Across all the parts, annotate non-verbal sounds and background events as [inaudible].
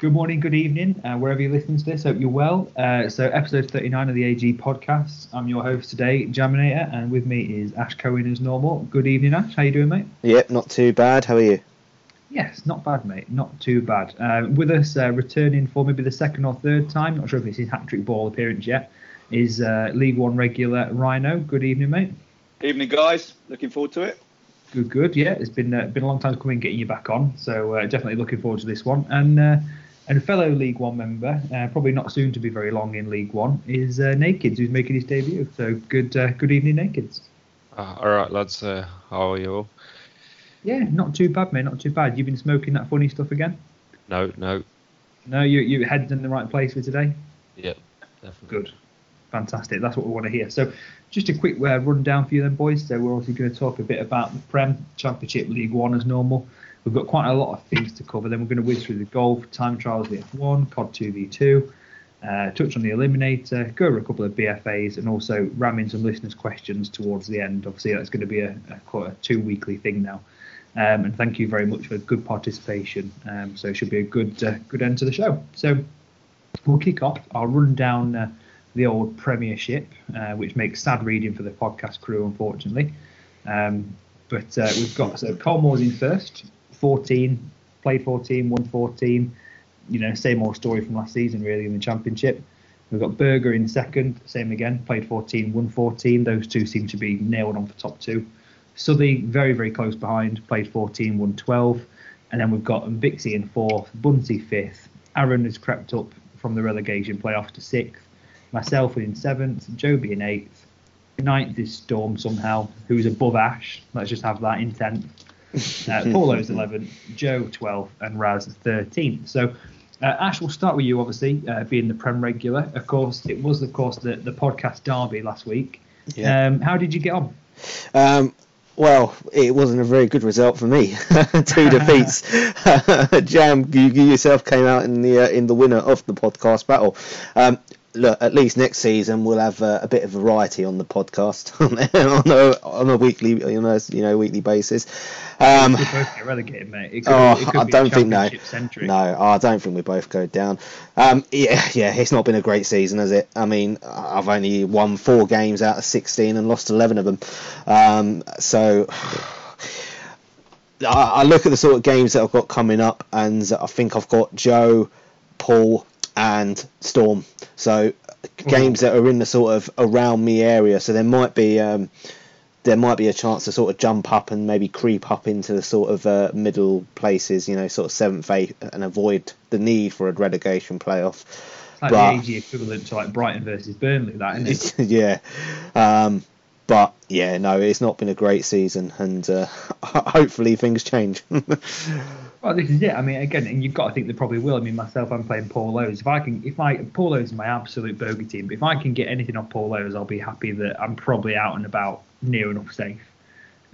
Good morning, good evening, uh, wherever you're listening to this. Hope you're well. Uh, so, episode 39 of the AG podcast. I'm your host today, Jaminator, and with me is Ash Cohen as normal. Good evening, Ash. How you doing, mate? Yep, not too bad. How are you? Yes, not bad, mate. Not too bad. Uh, with us, uh, returning for maybe the second or third time, not sure if it's his hat trick ball appearance yet, is uh, League One regular Rhino. Good evening, mate. Evening, guys. Looking forward to it. Good, good. Yeah, it's been uh, been a long time coming getting you back on, so uh, definitely looking forward to this one. And uh, and fellow League One member, uh, probably not soon to be very long in League One, is uh, Nakeds, who's making his debut. So good, uh, good evening, Nakeds. Uh, all right, lads. Uh, how are you all? Yeah, not too bad, mate. Not too bad. You've been smoking that funny stuff again? No, no. No, you you headed in the right place for today. Yep, definitely. Good, fantastic. That's what we want to hear. So, just a quick uh, rundown for you then, boys. So we're also going to talk a bit about the Prem, Championship, League One as normal. We've got quite a lot of things to cover. Then we're going to whiz through the golf, time trials, the F1, COD 2v2, uh, touch on the Eliminator, go over a couple of BFAs, and also ram in some listeners' questions towards the end. Obviously, that's going to be a, a, quite a two weekly thing now. Um, and thank you very much for good participation. Um, so it should be a good uh, good end to the show. So we'll kick off. I'll run down uh, the old Premiership, uh, which makes sad reading for the podcast crew, unfortunately. Um, but uh, we've got so Colmore's in first, 14, played 14, won 14. You know, same old story from last season, really, in the Championship. We've got Berger in second, same again, played 14, won 14. Those two seem to be nailed on for top two. Southey, very, very close behind, played 14, won 12. And then we've got Mbixi in fourth, Bunty fifth. Aaron has crept up from the relegation playoff to sixth. Myself in seventh, Joby in eighth. Ninth is Storm somehow, who's above Ash. Let's just have that in tenth. Uh, [laughs] Paulo's 11th, Joe 12th, and Raz 13th. So, uh, Ash, we'll start with you, obviously, uh, being the Prem regular. Of course, it was, of course, the, the podcast derby last week. Yeah. Um, how did you get on? Um, well, it wasn't a very good result for me. [laughs] Two [laughs] defeats. Jam, you, you yourself came out in the uh, in the winner of the podcast battle. Um, look, at least next season we'll have uh, a bit of variety on the podcast [laughs] on a on a weekly, you know, you know, weekly basis. Um, we both get relegated, mate. It could, oh, it could I don't think no, centric. no, I don't think we both go down. Um, yeah, [laughs] yeah, it's not been a great season, has it? I mean, I've only won four games out of sixteen and lost eleven of them. Um, so. [sighs] I I look at the sort of games that I've got coming up, and I think I've got Joe, Paul, and Storm. So games that are in the sort of around me area. So there might be um, there might be a chance to sort of jump up and maybe creep up into the sort of uh, middle places. You know, sort of seventh, eighth, and avoid the need for a relegation playoff. Like But- the AG equivalent to like Brighton versus Burnley, that isn't it? [laughs] yeah. Um, but yeah, no, it's not been a great season, and uh, [laughs] hopefully things change. [laughs] Well, this is it. I mean, again, and you've got to think they probably will. I mean, myself, I'm playing Paul Lowe's. If I can, if my Paul Lowe's is my absolute bogey team. But if I can get anything off Paul Lowe's, I'll be happy that I'm probably out and about, near enough safe.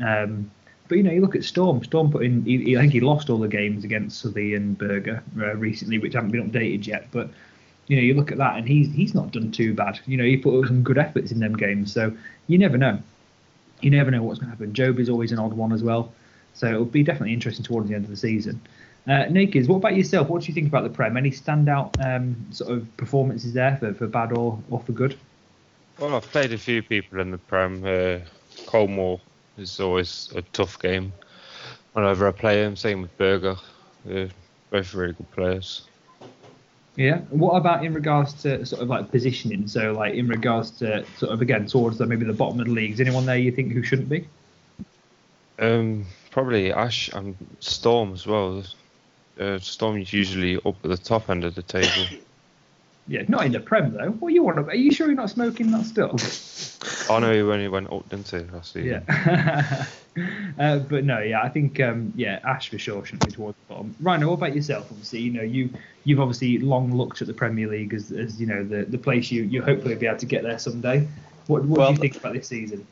Um, but you know, you look at Storm. Storm put in. He, he- I think he lost all the games against Southey and Berger uh, recently, which haven't been updated yet. But you know, you look at that, and he's he's not done too bad. You know, he put some good efforts in them games. So you never know. You never know what's going to happen. Job is always an odd one as well. So it'll be definitely interesting towards the end of the season. Uh, Nakeds, what about yourself? What do you think about the Prem? Any standout um, sort of performances there for, for bad or, or for good? Well, I've played a few people in the Prem. Uh, Colmore is always a tough game whenever I play him. Same with Berger. Uh, both really good players. Yeah. What about in regards to sort of like positioning? So like in regards to sort of again towards the, maybe the bottom of the leagues. Anyone there you think who shouldn't be? Um, probably Ash and Storm as well. Uh, Storm is usually up at the top end of the table. [coughs] Yeah, not in the Prem though. What you want? Are you sure you're not smoking that still? [laughs] I know he only went up, didn't he, last season? Yeah. [laughs] uh, but no, yeah, I think um, yeah, Ash for sure should be towards the bottom. Rhino, what about yourself? Obviously, you know you you've obviously long looked at the Premier League as, as you know the, the place you you hopefully be able to get there someday. What what Well, do you think about this season?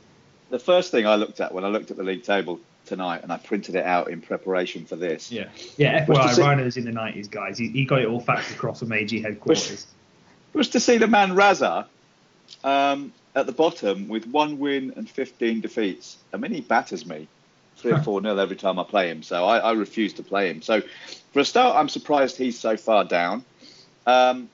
The first thing I looked at when I looked at the league table tonight, and I printed it out in preparation for this, Yeah, yeah. FYI, Rhino's in the nineties, guys. He, he got it all faxed across from AG headquarters. was to see the man Raza um, at the bottom with one win and 15 defeats. I mean, he batters me three or four nil every time I play him. So I, I, refuse to play him. So for a start, I'm surprised he's so far down. Um,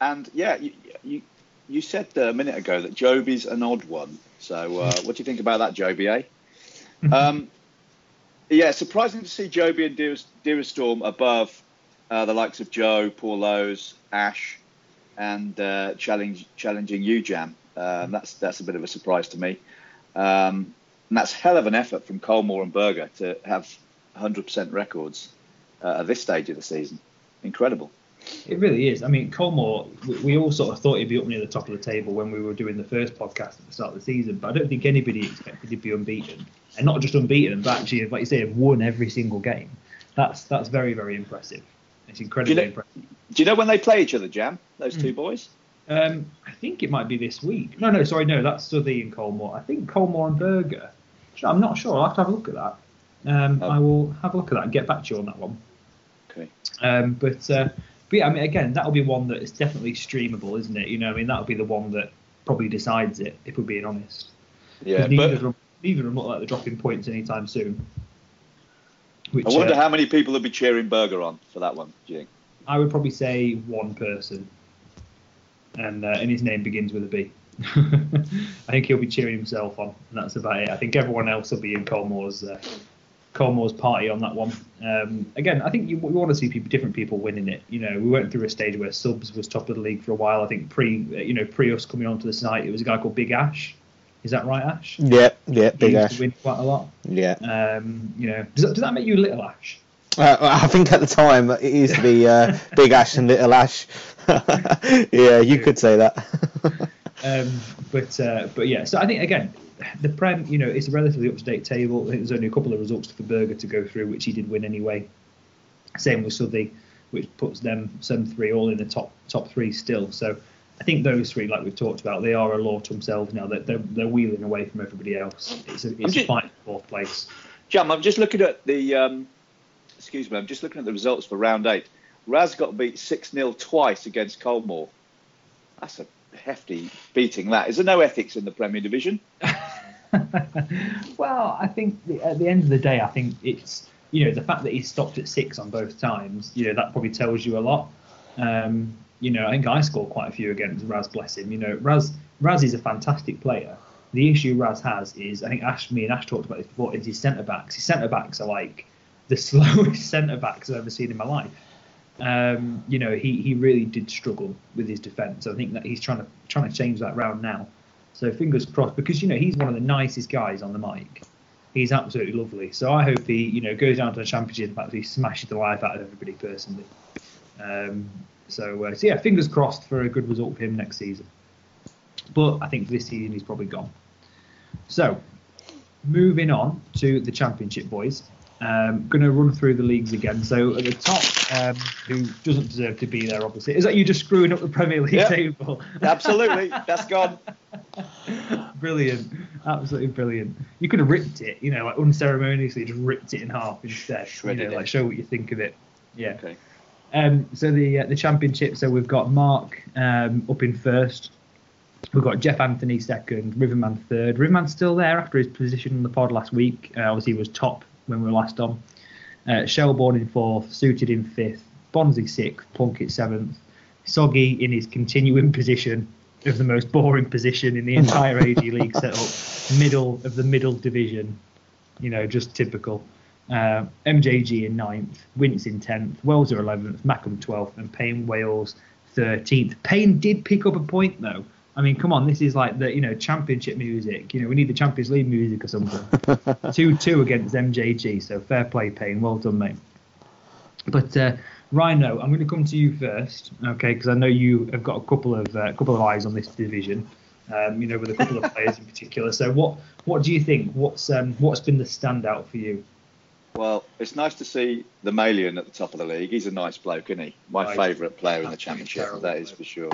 and yeah, you, you, you said a minute ago that Joby's an odd one. So uh, [laughs] what do you think about that, Joby? Eh? [laughs] Um, yeah, surprising to see Joby and Dearest, Storm above uh, the likes of Joe, Paul Lowes, Ash, and uh, challenge, challenging UJAM. Um, that's that's a bit of a surprise to me. Um, and that's hell of an effort from Colmore and Berger to have 100% records uh, at this stage of the season. Incredible. It really is. I mean, Colmore, we, we, all sort of thought he'd be up near the top of the table when we were doing the first podcast at the start of the season, but I don't think anybody expected he'd be unbeaten. And not just unbeaten, but actually, like you say, have won every single game. That's that's very, very impressive. It's incredibly do you know, impressive. Do you know when they play each other, Jam? Those mm. two boys? Um, I think it might be this week. No, no, sorry, no, that's Southey and Colmore. I think Colmore and Berger. I'm not sure. I'll have to have a look at that. Um, oh. I will have a look at that and get back to you on that one. Okay. Um, but, uh, but yeah, I mean, again, that'll be one that is definitely streamable, isn't it? You know, I mean, that'll be the one that probably decides it, if we're being honest. Yeah, but neither of them look like they're dropping points anytime soon. Which, I wonder uh, how many people would be cheering Berger on for that one. Do you think? I would probably say one person and uh, and his name begins with a B. [laughs] I think he'll be cheering himself on, and that's about it. I think everyone else will be in Colmore's uh, Colmore's party on that one. Um, again, I think you, we want to see people, different people winning it. You know, we went through a stage where Subs was top of the league for a while. I think pre, uh, you know, pre us coming onto the site, it was a guy called Big Ash. Is that right, Ash? Yeah, yeah, Big he Ash. win quite a lot. Yeah. Um, you know, does that, does that make you Little Ash? Uh, I think at the time it used to be uh, [laughs] Big Ash and Little Ash. [laughs] yeah, you could say that. [laughs] um, but uh, but yeah, so I think again, the Prem, you know, it's a relatively up to date table. There's only a couple of results for Berger to go through, which he did win anyway. Same with Southey, which puts them some three all in the top top three still. So I think those three, like we've talked about, they are a law to themselves now. That they're, they're, wheeling away from everybody else. It's a, it's just, a fight for fourth place. Jam, I'm just looking at the. Um, excuse me, I'm just looking at the results for round eight. Raz got beat 6 0 twice against Colmore. That's a hefty beating, that. Is there no ethics in the Premier Division? [laughs] well, I think at the end of the day, I think it's, you know, the fact that he stopped at six on both times, you know, that probably tells you a lot. Um, you know, I think I scored quite a few against Raz, bless him. You know, Raz, Raz is a fantastic player. The issue Raz has is, I think Ash, me and Ash talked about this before, is his centre backs. His centre backs are like [laughs] the slowest centre backs I've ever seen in my life um, you know, he, he really did struggle with his defence. I think that he's trying to trying to change that round now. So fingers crossed, because you know he's one of the nicest guys on the mic. He's absolutely lovely. So I hope he, you know, goes down to the championship and actually smashes the life out of everybody personally. Um, so, uh, so yeah, fingers crossed for a good result for him next season. But I think this season he's probably gone. So, moving on to the championship, boys. Um, going to run through the leagues again. So at the top, um, who doesn't deserve to be there, obviously, is that you just screwing up the Premier League yep. table? [laughs] Absolutely, that's gone. brilliant, absolutely brilliant. You could have ripped it, you know, like unceremoniously, just ripped it in half instead. Shredded you know, like show what you think of it. Yeah. Okay. Um, so the uh, the championship. So we've got Mark um, up in first. We've got Jeff Anthony second, Riverman third. Riverman's still there after his position on the pod last week. Uh, obviously, he was top when we were last on. Uh, Shelbourne in fourth, Suited in fifth, Bonzi sixth, Plunkett seventh, Soggy in his continuing position of the most boring position in the entire AG League setup, [laughs] middle of the middle division. You know, just typical. Uh, MJG in ninth, Wince in tenth, Wells are eleventh, Mackham twelfth, and Payne Wales thirteenth. Payne did pick up a point though. I mean, come on, this is like the you know championship music. You know, we need the Champions League music or something. [laughs] two two against MJG, so fair play, Payne. Well done, mate. But uh, Rhino, I'm going to come to you first, okay? Because I know you have got a couple of uh, couple of eyes on this division. Um, you know, with a couple of [laughs] players in particular. So, what what do you think? What's um, what's been the standout for you? Well, it's nice to see the Malian at the top of the league. He's a nice bloke, isn't he? My favourite player in the championship, that is for sure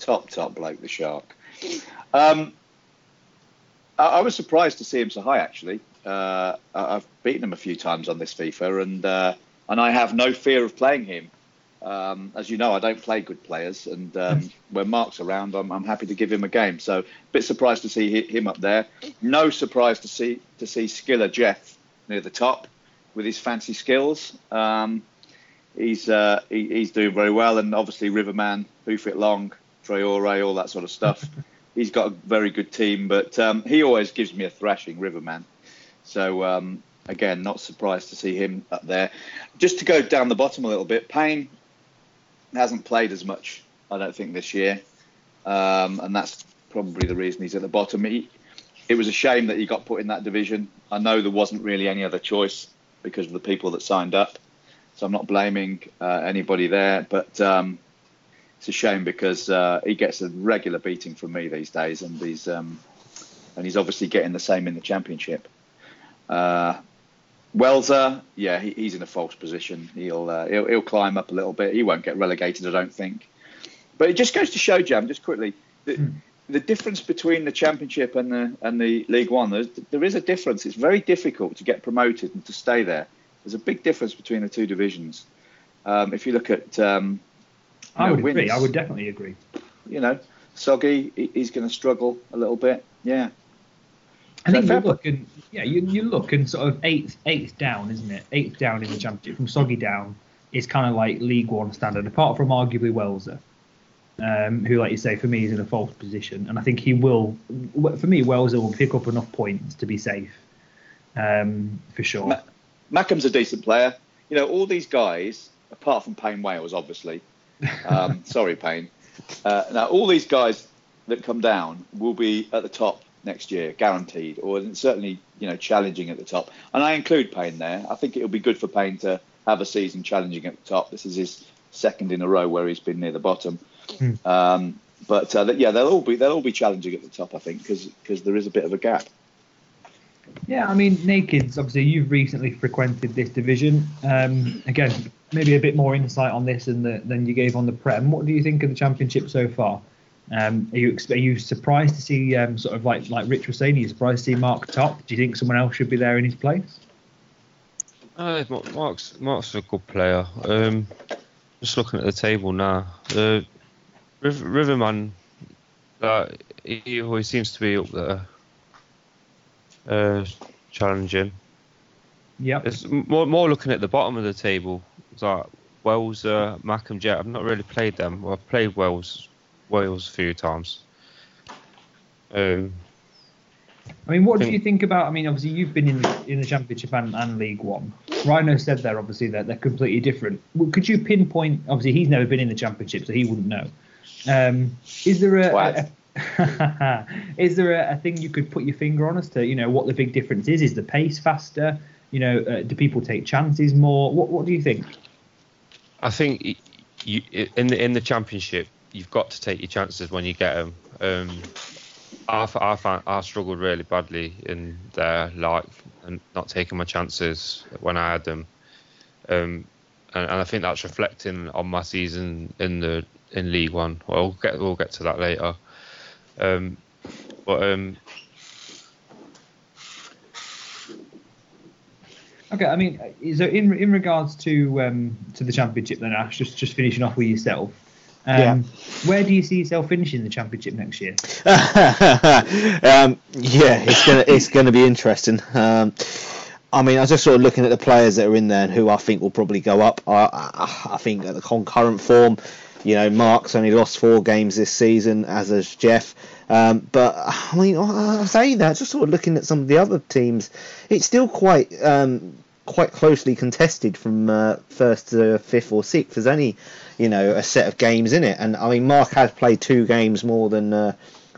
top top bloke, the shark. Um, I, I, was surprised to see him so high. Actually, uh, I've beaten him a few times on this FIFA, and uh, and I have no fear of playing him. Um, as you know, I don't play good players, and um, when Mark's around, I'm, I'm, happy to give him a game. So, a bit surprised to see him up there. No surprise to see to see Skiller Jeff near the top with his fancy skills. Um, he's uh, he, he's doing very well, and obviously Riverman, Bufit Long, Traore, all that sort of stuff. [laughs] he's got a very good team, but um, he always gives me a thrashing, Riverman. So um, again, not surprised to see him up there. Just to go down the bottom a little bit, Payne hasn't played as much, I don't think, this year, um, and that's probably the reason he's at the bottom. He, it was a shame that he got put in that division. I know there wasn't really any other choice because of the people that signed up, so I'm not blaming uh, anybody there, but. Um, it's a shame because uh, he gets a regular beating from me these days, and he's um, and he's obviously getting the same in the championship. Uh, Welser, yeah, he, he's in a false position. He'll, uh, he'll he'll climb up a little bit. He won't get relegated, I don't think. But it just goes to show, Jam, just quickly, the, hmm. The difference between the championship and the and the League One. There's, there is a difference. It's very difficult to get promoted and to stay there. There's a big difference between the two divisions. Um, if you look at um, I would wins. agree. I would definitely agree. You know, Soggy, he's going to struggle a little bit. Yeah. I think you look and yeah, you, you look and sort of eighth eighth down, isn't it? Eighth down in the championship from Soggy down is kind of like League One standard, apart from arguably Welser, um, who, like you say, for me is in a false position, and I think he will. For me, Welser will pick up enough points to be safe, um, for sure. Ma- Mackham's a decent player. You know, all these guys, apart from Payne Wales, obviously, um, [laughs] sorry, Payne. Uh, now, all these guys that come down will be at the top next year, guaranteed, or certainly you know challenging at the top. And I include Payne there. I think it will be good for Payne to have a season challenging at the top. This is his second in a row where he's been near the bottom. Mm. Um, but uh, yeah, they'll all be they'll all be challenging at the top, I think, because because there is a bit of a gap. Yeah, I mean, Nakeds, obviously, you've recently frequented this division. Um, again, maybe a bit more insight on this than, the, than you gave on the Prem. What do you think of the Championship so far? Um, are you are you surprised to see um, sort of like like Rich was saying? Are you surprised to see Mark top? Do you think someone else should be there in his place? Uh, Mark's Mark's a good player. Um, just looking at the table now, the River, Riverman, uh, he always seems to be up there, uh, challenging. Yeah. It's more more looking at the bottom of the table. It's like Wales, uh, Mackham Jet. I've not really played them. Well, I've played Wales, Wales a few times. Um, I mean, what think, do you think about? I mean, obviously you've been in the, in the Championship and, and League One. Rhino said there, obviously that they're completely different. Could you pinpoint? Obviously, he's never been in the Championship, so he wouldn't know. Um, is there a, a [laughs] is there a, a, thing you could put your finger on as to you know what the big difference is? Is the pace faster? You know, uh, do people take chances more? What What do you think? I think you, in the in the championship, you've got to take your chances when you get them. Um, I, I found I struggled really badly in there, like and not taking my chances when I had them. Um, and, and, I think that's reflecting on my season in the in League One. Well, we'll get we'll get to that later. Um, but um, Okay, I mean, so in in regards to um, to the championship, then Ash, just just finishing off with yourself. Um, yeah. Where do you see yourself finishing the championship next year? [laughs] um, yeah, it's gonna it's gonna be interesting. Um, I mean, I was just sort of looking at the players that are in there and who I think will probably go up. I, I, I think at the concurrent form, you know, Mark's only lost four games this season, as has Jeff. Um, but I mean, I say that just sort of looking at some of the other teams, it's still quite um, quite closely contested from uh, first to fifth or sixth. There's only you know a set of games in it, and I mean Mark has played two games more than uh,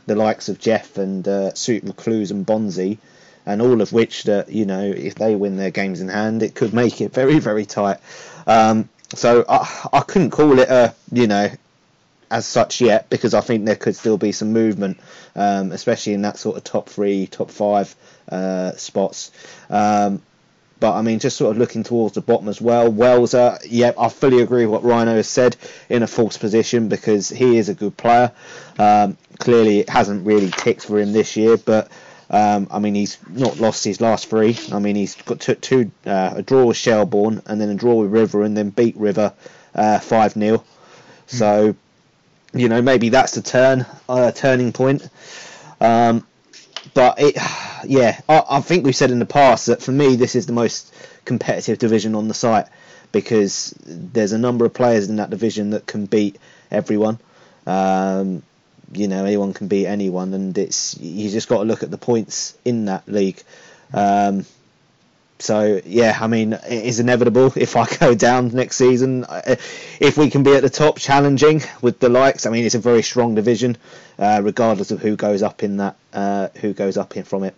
the likes of Jeff and uh, Suit Recluse and Bonzi, and all of which that you know if they win their games in hand, it could make it very very tight. Um, so I, I couldn't call it a you know as such yet because I think there could still be some movement, um, especially in that sort of top three, top five uh, spots. Um, but I mean, just sort of looking towards the bottom as well. Wells, uh, yeah, I fully agree with what Rhino has said in a false position because he is a good player. Um, clearly, it hasn't really ticked for him this year, but um, I mean, he's not lost his last three. I mean, he's got two, two uh, a draw with Shelbourne and then a draw with River and then beat River uh, 5 uh, 0. So you know maybe that's the turn uh, turning point. Um, but it [sighs] yeah, I, I think we've said in the past that for me this is the most competitive division on the site because there's a number of players in that division that can beat everyone. Um, you know, anyone can beat anyone, and it's you just got to look at the points in that league. Um, so yeah, I mean, it is inevitable [laughs] if I go down next season. If we can be at the top, challenging with the likes, I mean, it's a very strong division, uh, regardless of who goes up in that, uh, who goes up in from it.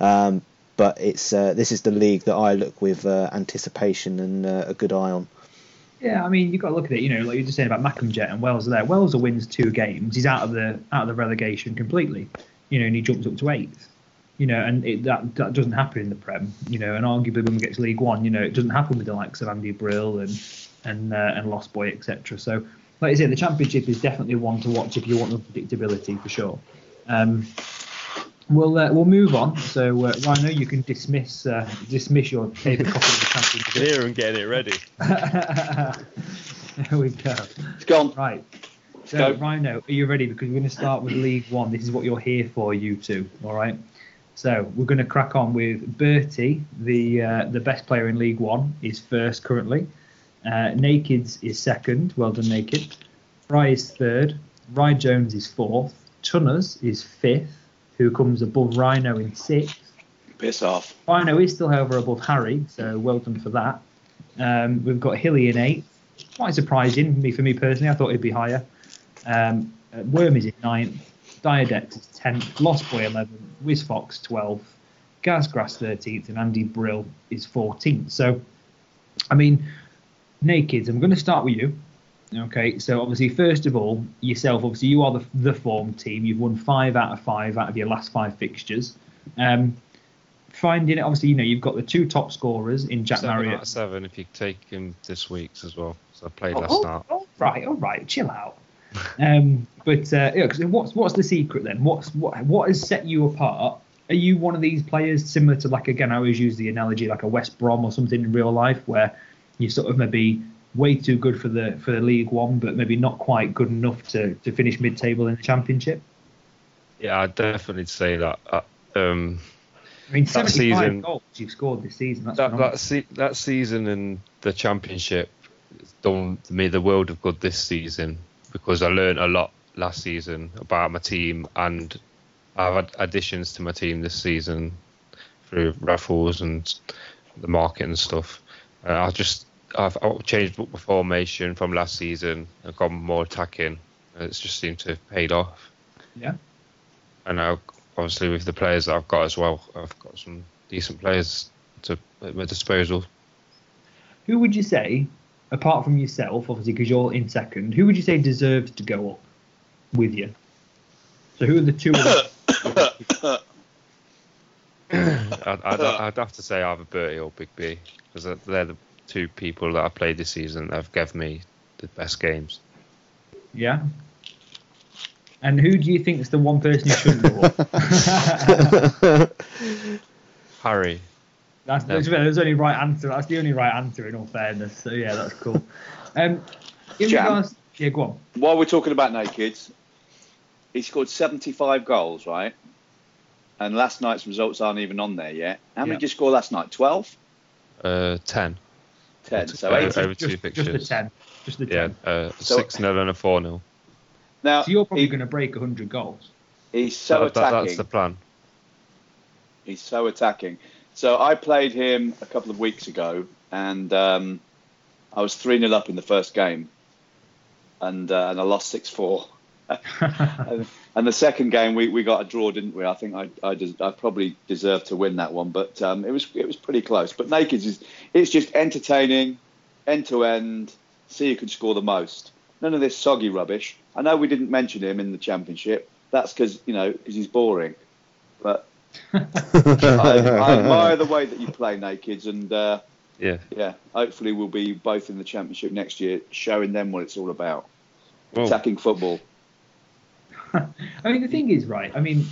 Um, but it's uh, this is the league that I look with uh, anticipation and uh, a good eye on. Yeah, I mean, you've got to look at it. You know, like you're just saying about Macomjet and Wells there. Wells wins two games. He's out of the out of the relegation completely. You know, and he jumps up to eighth. You know, and it, that that doesn't happen in the Prem. You know, and arguably when we get to League One, you know, it doesn't happen with the likes of Andy Brill and and uh, and Lost Boy, etc. So, like I say, the Championship is definitely one to watch if you want the predictability for sure. Um, We'll uh, we'll move on. So uh, Rhino, you can dismiss uh, dismiss your paper copy of the championship. Here and getting it ready. [laughs] there we go. It's gone. Right. So Go. Rhino, are you ready? Because we're going to start with League One. This is what you're here for, you two. All right. So we're going to crack on with Bertie, the uh, the best player in League One, is first currently. Uh, Nakeds is second. Well done, Naked. Bry is third. Rye Jones is fourth. Tunners is fifth, who comes above Rhino in sixth. Piss off. Rhino is still, however, above Harry, so well done for that. Um, we've got Hilly in eighth. Quite surprising me for me personally. I thought he'd be higher. Um, uh, Worm is in ninth. Diadex is tenth. Lost Boy eleventh. Wizfox twelfth. Gasgrass thirteenth, and Andy Brill is fourteenth. So, I mean, Nakeds. I'm going to start with you. Okay, so obviously, first of all, yourself. Obviously, you are the the form team. You've won five out of five out of your last five fixtures. Um, finding it, obviously, you know you've got the two top scorers in Jack seven out Marriott. of seven if you take him this week's as well. So I played Oh, last oh, night. all right, all right, chill out. [laughs] um, but uh, yeah, 'cause what's what's the secret then? What's what what has set you apart? Are you one of these players similar to like again? I always use the analogy like a West Brom or something in real life where you sort of maybe way too good for the for the League One, but maybe not quite good enough to to finish mid table in the Championship. Yeah, I'd definitely say that. Uh, um, I mean, That 75 season- goals you've scored this season. That's that that, se- that season in the championship done me the world of good this season because I learned a lot last season about my team and I've had additions to my team this season through raffles and the market and stuff. Uh, I just I've, I've changed up my formation from last season and gone more attacking. and It's just seemed to have paid off. yeah. And now, obviously, with the players that I've got as well, I've got some decent players to at my disposal. Who would you say, apart from yourself, obviously because you're in second, who would you say deserves to go up with you? So who are the two? of them? [coughs] I'd, I'd, I'd have to say either Bertie or Big B because they're the two people that I've played this season that have given me the best games. yeah. And who do you think is the one person who shouldn't go? [laughs] Harry, That's, No. that's, that's the only right answer. That's the only right answer in all fairness. So yeah, that's cool. Um, in Jam. regards, yeah, go on. While we're talking about nakeds, he scored 75 goals, right? And last night's results aren't even on there yet. How many Yeah. did you score last night? 12? uh, 10. 10. So Over- 18. over two just, just the ten. Just the Yeah, ten. uh, So- 6 0 and a 4 0. Now, So you're probably going to break 100 goals. he's so That, that- attacking. that's the plan. He's so attacking. So I played him a couple of weeks ago, and um, I was 3 0 up in the first game, and, uh, and I lost 6 4. [laughs] and, the second game we, we got a draw, didn't we? I think I I, des- I probably deserved to win that one, but um, it was it was pretty close. But Nakeds is it's just entertaining, end to end. See who can score the most. None of this soggy rubbish. I know we didn't mention him in the championship. That's because you know 'cause he's boring. But I, I admire the way that you play Nakeds, and uh, Yeah. yeah, hopefully we'll be both in the championship next year, showing them what it's all about. Well, Attacking football. [laughs] I mean, the thing is, right? I mean,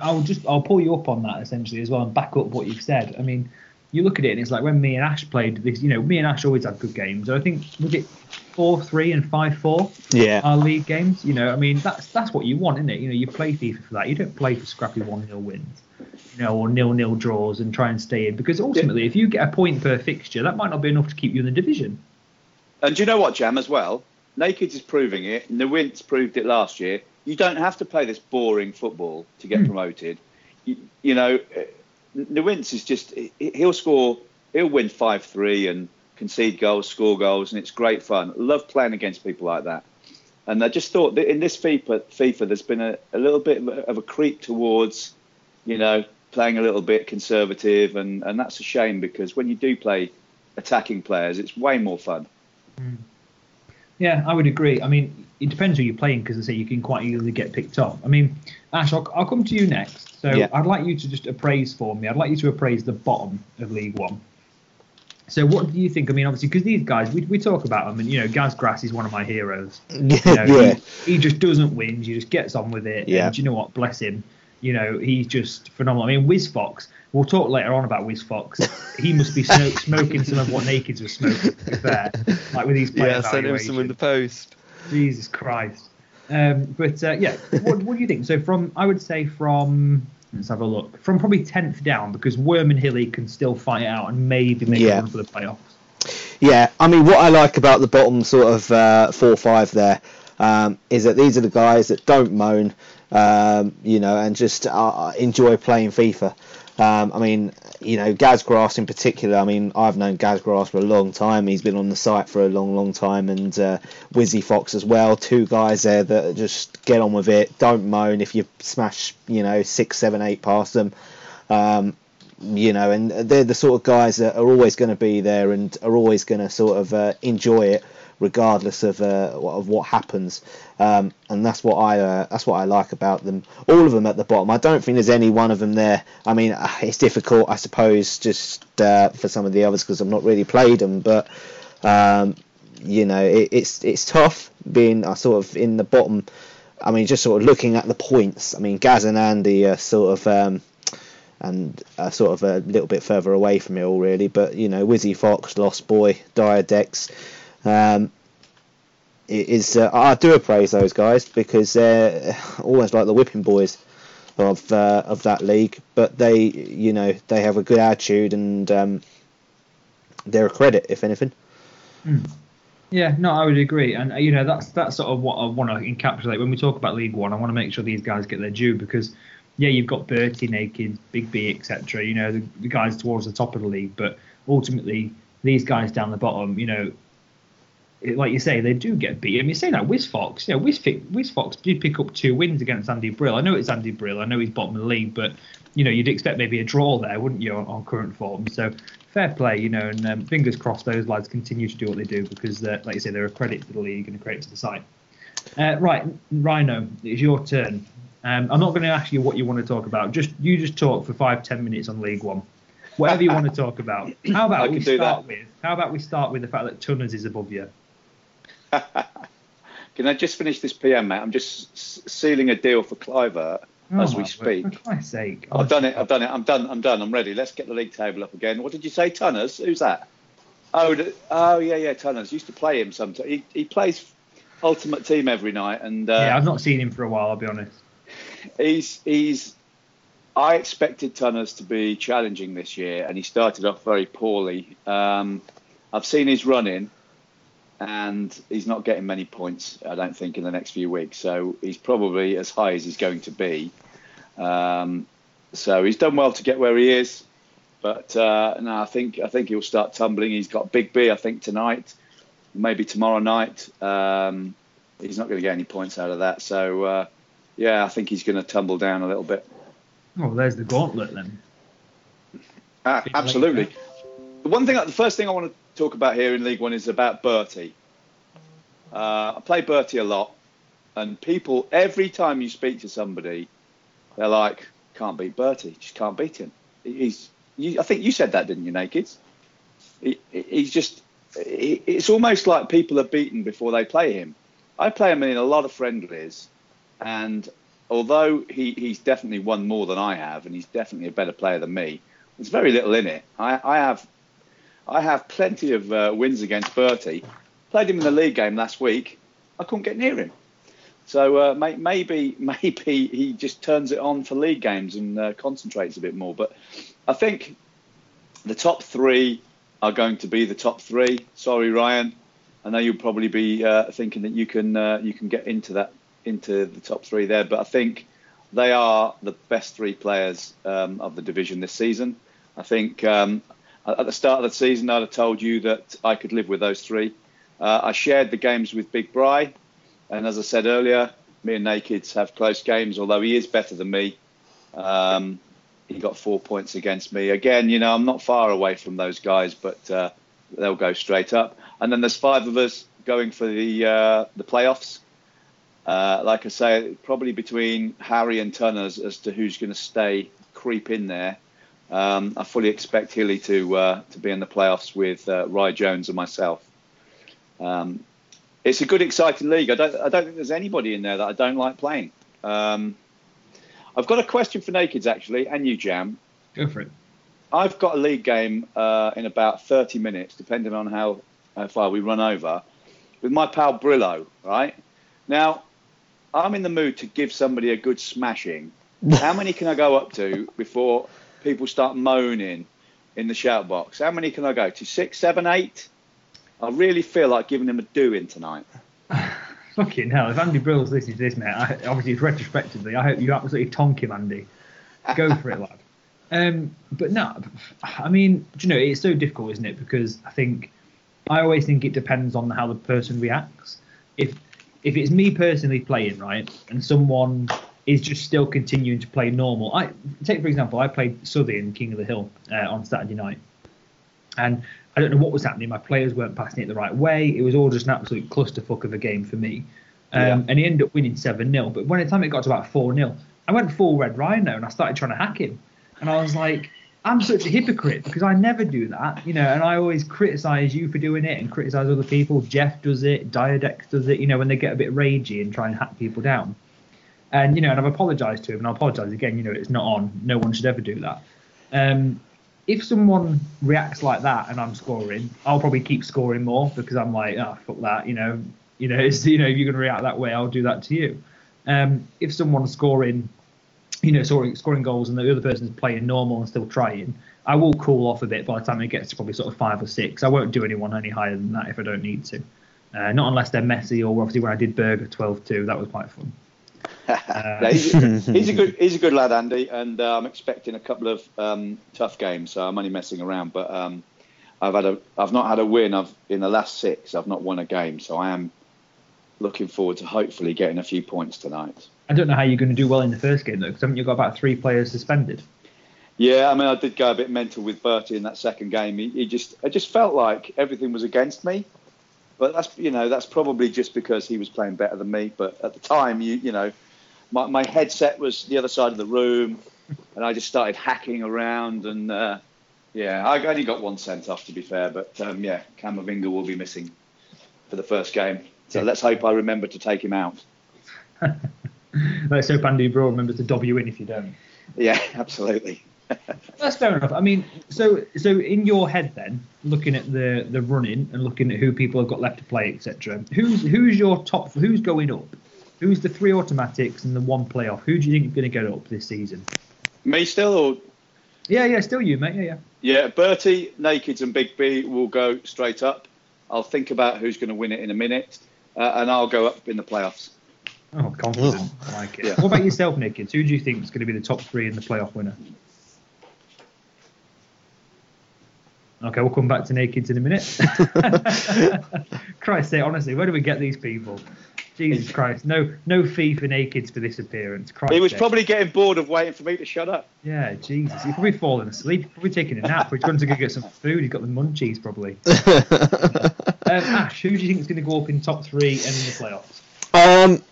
I'll just I'll pull you up on that essentially as well and back up what you've said. I mean, you look at it and it's like when me and Ash played this. You know, me and Ash always had good games. I think was it four three and five four yeah. our league games. You know, I mean that's that's what you want, isn't it? You know, you play FIFA for that. You don't play for scrappy one 0 wins. you know, or nil-nil draws and try and stay in. Because ultimately, yeah. if you get a point per fixture, that might not be enough to keep you in the division. And do you know what, Jam, as well? Naked is proving it. Newints proved it last year. You don't have to play this boring football to get mm. promoted. You, you know, Newints is just he'll score, he'll win five three and concede goals, score goals, and it's great fun. Love playing against people like that. And I just thought that in this FIFA, FIFA there's been a, a little bit of a creep towards, you know, playing a little bit conservative, and, and that's a shame because when you do play attacking players, it's way more fun. Mm. Yeah, I would agree. I mean, it depends who you're playing because I say you can quite easily get picked off. I mean, Ash, I'll, I'll come to you next. So yeah. I'd like you to just appraise for me. I'd like you to appraise the bottom of League One. So what do you think? I mean, obviously, because these guys, we, we talk about them, and you know, Gaz Grass is one of my heroes. [laughs] You know, yeah. He, he, just doesn't win. He just gets on with it. Yeah. And you know what? Bless him. You know, he's just phenomenal. I mean, Wiz Fox. We'll talk later on about Wiz Fox. He must be smoke, [laughs] smoking some of what Nakeds was smoking. To be fair, like with these players. Yeah, send him some in the post. Jesus Christ. Um, but uh, yeah, what, what do you think? So from, I would say from Let's have a look. From probably tenth down, because Worm and Hilly can still fight it out and maybe make yeah. run for the playoffs. Yeah, I mean, what I like about the bottom sort of uh, four five there um, is that these are the guys that don't moan, um, you know, and just uh, enjoy playing FIFA. Um, I mean, you know, Gazgrass in particular. I mean, I've known Gazgrass for a long time. He's been on the site for a long, long time, and uh, Wizzy Fox as well. Two guys there that just get on with it. Don't moan if you smash, you know, six, seven, eight past them. Um, you know, and they're the sort of guys that are always going to be there and are always going to sort of uh, enjoy it regardless of uh, of what happens. Um, and that's what I uh, that's what I like about them. All of them at the bottom. I don't think there's any one of them there. I mean, uh, it's difficult, I suppose, just uh, for some of the others because I've not really played them. But um, you know, it, it's it's tough being uh, sort of in the bottom. I mean, just sort of looking at the points. I mean, Gaz and Andy are sort of. Um, and sort of a little bit further away from it all, really. But you know, Wizzy Fox, Lost Boy, Diadex, um, is uh, I do appraise those guys because they're almost like the whipping boys of uh, of that league. But they, you know, they have a good attitude and um, they're a credit, if anything. Mm. Yeah, no, I would agree, and uh, you know that's that's sort of what I want to encapsulate when we talk about League One. I want to make sure these guys get their due because, yeah, you've got Bertie, Naked, Big B, etc. You know the, the guys towards the top of the league, but ultimately these guys down the bottom, you know, like you say, they do get beat. I mean, saying that Wiz Fox, you know, Wiz, Wiz Fox did pick up two wins against Andy Brill. I know it's Andy Brill. I know he's bottom of the league, but you know, you'd expect maybe a draw there, wouldn't you, on, on current form? So fair play, you know, and um, fingers crossed those lads continue to do what they do because, uh, like you say, they're a credit to the league and a credit to the site. Uh, right, Rhino, it's your turn. Um, I'm not going to ask you what you want to talk about. Just you just talk for five, ten minutes on League One, whatever you want to talk about. [coughs] How about we start with? How about we start with the fact that Tunners is above you? [laughs] Can I just finish this PM, mate? I'm just sealing a deal for Kluivert oh, as we speak. For Christ's sake. I've done it. I've done it. I'm done. I'm done. I'm ready. Let's get the league table up again. What did you say, Tunners? Who's that? Oh, oh yeah, yeah, Tunners. Used to play him sometimes. He, he plays Ultimate Team every night, and uh, yeah, I've not seen him for a while. I'll be honest. He's he's. I expected Tunners to be challenging this year, and he started off very poorly. Um, I've seen his running and he's not getting many points, I don't think, in the next few weeks. So he's probably as high as he's going to be. Um, so he's done well to get where he is, but uh, no, I think I think he'll start tumbling. He's got Big B, I think, tonight, maybe tomorrow night. Um, he's not going to get any points out of that. So uh, yeah, I think he's going to tumble down a little bit. Oh, there's the gauntlet then. Uh, absolutely. The one thing, the first thing I want to talk about here in League One is about Bertie. Uh, I play Bertie a lot, and people every time you speak to somebody, they're like, "Can't beat Bertie, just can't beat him." He's, you, I think you said that, didn't you, Nakeds? He, he's just, he, it's almost like people are beaten before they play him. I play him in a lot of friendlies, and although he, he's definitely won more than I have, and he's definitely a better player than me, there's very little in it. I, I have I have plenty of uh, wins against Bertie. Played him in the league game last week. I couldn't get near him. So uh, may, maybe [laughs] maybe he just turns it on for league games and uh, concentrates a bit more. But I think the top three are going to be the top three. Sorry, Ryan. I know you'll probably be uh, thinking that you can uh, you can get into that into the top three there, but I think they are the best three players um, of the division this season. I think um, at the start of the season, I'd have told you that I could live with those three. Uh, I shared the games with Big Bry, and as I said earlier, me and Nakeds have close games. Although he is better than me, um, he got four points against me. Again, you know, I'm not far away from those guys, but uh, they'll go straight up. And then there's five of us going for the uh, the playoffs. Uh, like I say, probably between Harry and Tunners as to who's going to stay creep in there. Um, I fully expect Hilly to uh, to be in the playoffs with uh, Rye Jones and myself. Um, it's a good, exciting league. I don't I don't think there's anybody in there that I don't like playing. Um, I've got a question for Nakeds actually, and you, Jam. Go for it. I've got a league game uh, in about 30 minutes, depending on how, how far we run over, with my pal Brillo. Right now, I'm in the mood to give somebody a good smashing. [laughs] How many can I go up to before people start moaning in the shout box? How many can I go to? Six, seven, eight? I really feel like giving them a doing tonight. [laughs] Fucking hell! If Andy Brill's listening to this, mate, I, obviously it's retrospectively. I hope you absolutely tonk him, Andy. Go for it, [laughs] lad. Um, but no, I mean, you know, it's so difficult, isn't it? Because I think I always think it depends on how the person reacts. If if it's me personally playing right, and someone is just still continuing to play normal. I take for example, I played Southey in King of the Hill uh, on Saturday night, and I don't know what was happening. My players weren't passing it the right way. It was all just an absolute clusterfuck of a game for me. Um, yeah. And he ended up winning 7 0. But when the time it got to about 4 0, I went full Red Rhino and I started trying to hack him. And I was like, I'm such a hypocrite because I never do that, you know, and I always criticize you for doing it and criticize other people. Jeff does it, Diadex does it, you know, when they get a bit ragey and try and hack people down. And, you know, and I've apologized to him and I'll apologize again, you know, it's not on. No one should ever do that. Um, if someone reacts like that and I'm scoring, I'll probably keep scoring more because I'm like, oh fuck that, you know, you know, [laughs] you know, if you're to react that way, I'll do that to you. Um, if someone's scoring, you know, scoring, scoring goals and the other person's playing normal and still trying, I will cool off a bit by the time it gets to probably sort of five or six. I won't do anyone any higher than that if I don't need to. Uh, not unless they're messy or obviously when I did Berger 12-2, that was quite fun. [laughs] Uh, he's, a, he's, a good [laughs] he's a good lad, Andy, and uh, I'm expecting a couple of um, tough games. So I'm only messing around, but um, I've had a I've not had a win. I've in the last six I've not won a game, so I am looking forward to hopefully getting a few points tonight. I don't know how you're going to do well in the first game though, because haven't you got about three players suspended? Yeah, I mean I did go a bit mental with Bertie in that second game. He, he just I just felt like everything was against me. But that's you know that's probably just because he was playing better than me. But at the time, you you know my, my headset was the other side of the room, and I just started hacking around. And uh, yeah, I only got one sent off to be fair, but um, yeah, Camavinga will be missing for the first game. So yeah. let's hope I remember to take him out. [laughs] let's hope Andy Brawl remembers to dob you in if you don't. Yeah, [laughs] absolutely. [laughs] That's fair enough. I mean, so so in your head then, looking at the the running and looking at who people have got left to play, etc. Who's who's your top? Who's going up? Who's the three automatics and the one playoff? Who do you think is going to get up this season? Me still, or yeah, yeah, still you, mate. Yeah, yeah. Yeah, Bertie, Nakeds, and Big B will go straight up. I'll think about who's going to win it in a minute, uh, and I'll go up in the playoffs. Oh, confident. I like it. Yeah. What about yourself, Nakeds? Who do you think is going to be the top three in the playoff winner? Okay, we'll come back to Nakeds in a minute. [laughs] [laughs] Christ sake, honestly, where do we get these people? Jesus Christ, no no fee for nakeds for this appearance. Christ he was probably getting bored of waiting for me to shut up. Yeah, Jesus, he's probably falling asleep, He's probably taking a nap. He's going to go get some food. He's got the munchies probably. [laughs] um, Ash, who do you think is going to go up in top three and in the playoffs? Um,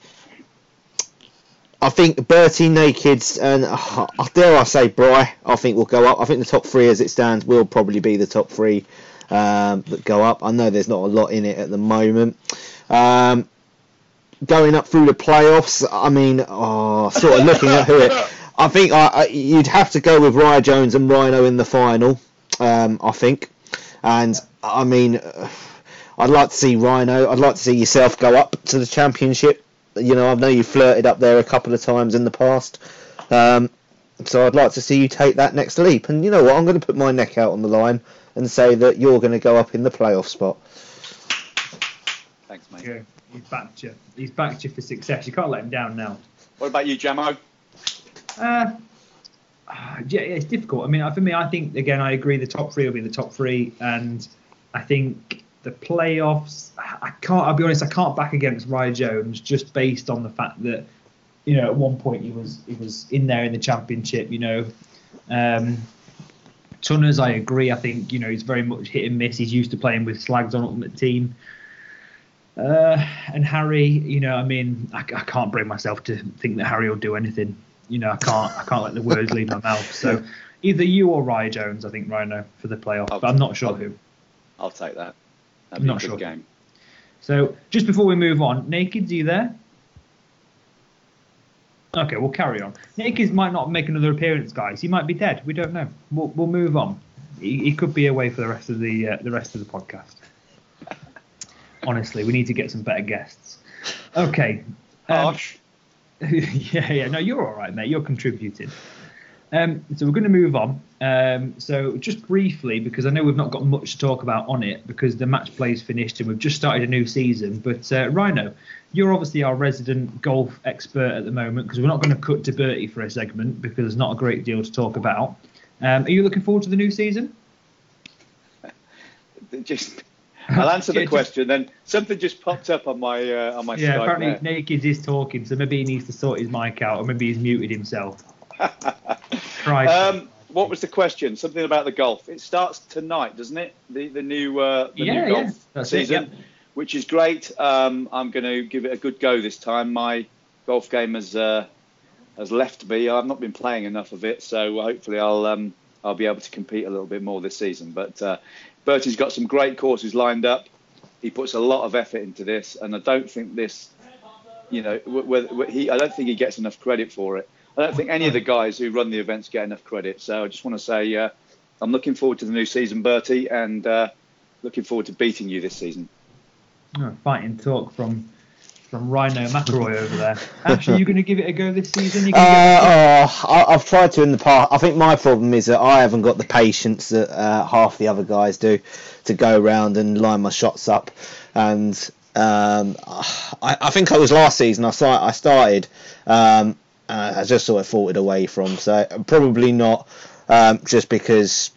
I think Bertie, Nakeds, and uh, dare I say Bry, I think will go up. I think the top three as it stands will probably be the top three um, that go up. I know there's not a lot in it at the moment. Um, going up through the playoffs, I mean, oh, sort of looking at who it. I think I, I, you'd have to go with Ryan Jones and Rhino in the final. Um, I think, and I mean, uh, I'd like to see Rhino. I'd like to see yourself go up to the championship. You know, I know you flirted up there a couple of times in the past. Um, so I'd like to see you take that next leap. And you know what? I'm going to put my neck out on the line and say that you're going to go up in the playoff spot. Thanks, mate. Yeah, he's backed you. He's backed you for success. You can't let him down now. What about you, Jamo? Uh, yeah, it's difficult. I mean, for me, I think again, I agree. The top three will be the top three, and I think the playoffs. I can't. I'll be honest. I can't back against Rye Jones just based on the fact that you know at one point he was he was in there in the championship. You know, um, Tunners. I agree. I think you know he's very much hit and miss. He's used to playing with Slags on Ultimate Team. Uh, and Harry, you know, I mean, I, I can't bring myself to think that Harry will do anything you know, I can't I can't let the words leave my [laughs] mouth. So either you or Rye Jones, I think Rhino for the playoff, but I'm not sure I'll, who. I'll take that. I'm not sure. Game. So just before we move on, Nakeds, are you there? Okay, we'll carry on. Nakeds might not make another appearance, guys. He might be dead. We don't know. We'll, we'll move on. He, he could be away for the rest of the uh, the rest of the podcast. Honestly, we need to get some better guests. Okay. Um, [laughs] yeah, yeah. No, you're all right, mate. You're contributing. Um, so we're going to move on. Um, so just briefly, because I know we've not got much to talk about on it, because the match play is finished and we've just started a new season. But uh, Rhino, you're obviously our resident golf expert at the moment, because we're not going to cut to Bertie for a segment because there's not a great deal to talk about. Um, are you looking forward to the new season? [laughs] Just I'll [laughs] answer the question. Then something just popped up on my uh, on my. Screen. Yeah, Skype apparently there. Naked is talking, so maybe he needs to sort his mic out, or maybe he's muted himself. [laughs] Christ. um, what was the question? Something about the golf. It starts tonight, doesn't it? The the new uh, the Yeah, new yeah, golf it, season, yeah. which is great. Um, I'm going to give it a good go this time. My golf game has uh, has left me. I've not been playing enough of it, so hopefully I'll um, I'll be able to compete a little bit more this season. But uh, Bertie's got some great courses lined up. He puts a lot of effort into this, and I don't think this, you know, he, I don't think he gets enough credit for it. I don't think any of the guys who run the events get enough credit. So I just want to say uh, I'm looking forward to the new season, Bertie, and uh, looking forward to beating you this season. Oh, fighting talk from from Rhino [laughs] McElroy over there. Actually, you going to give it a go this season? You gonna Uh, oh, I, I've tried to in the past. I think my problem is that I haven't got the patience that uh, half the other guys do to go around and line my shots up. And um, I, I think I was last season. I saw I started. Um, uh, I just sort of faltered away from. So probably not. Um, just because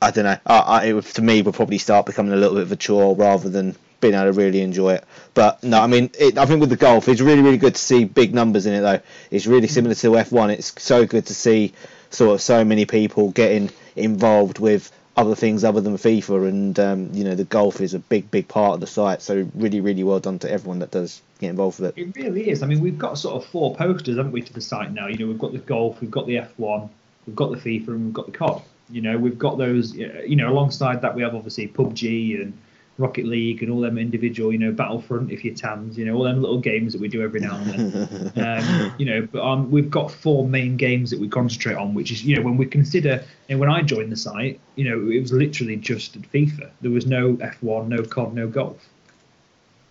I don't know. I, I, it would, to me would probably start becoming a little bit of a chore rather than being able to really enjoy it. But no, I mean, it, I think with the golf, it's really, really good to see big numbers in it. Though it's really similar to F1. It's so good to see sort of so many people getting involved with other things other than FIFA, and um, you know, the golf is a big, big part of the site. So really, really well done to everyone that does get involved with it. It really is. I mean, we've got sort of four posters, haven't we, to the site now? You know, we've got the golf, we've got the F1, we've got the FIFA, and we've got the COD. You know, we've got those. You know, alongside that, we have obviously PUBG and Rocket League and all them individual, you know, Battlefront if you're Tams, you know, all them little games that we do every now and then. [laughs] um, you know, but um, we've got four main games that we concentrate on, which is, you know, when we consider, and when I joined the site, you know, it was literally just FIFA. There was no F1, no COD, no golf.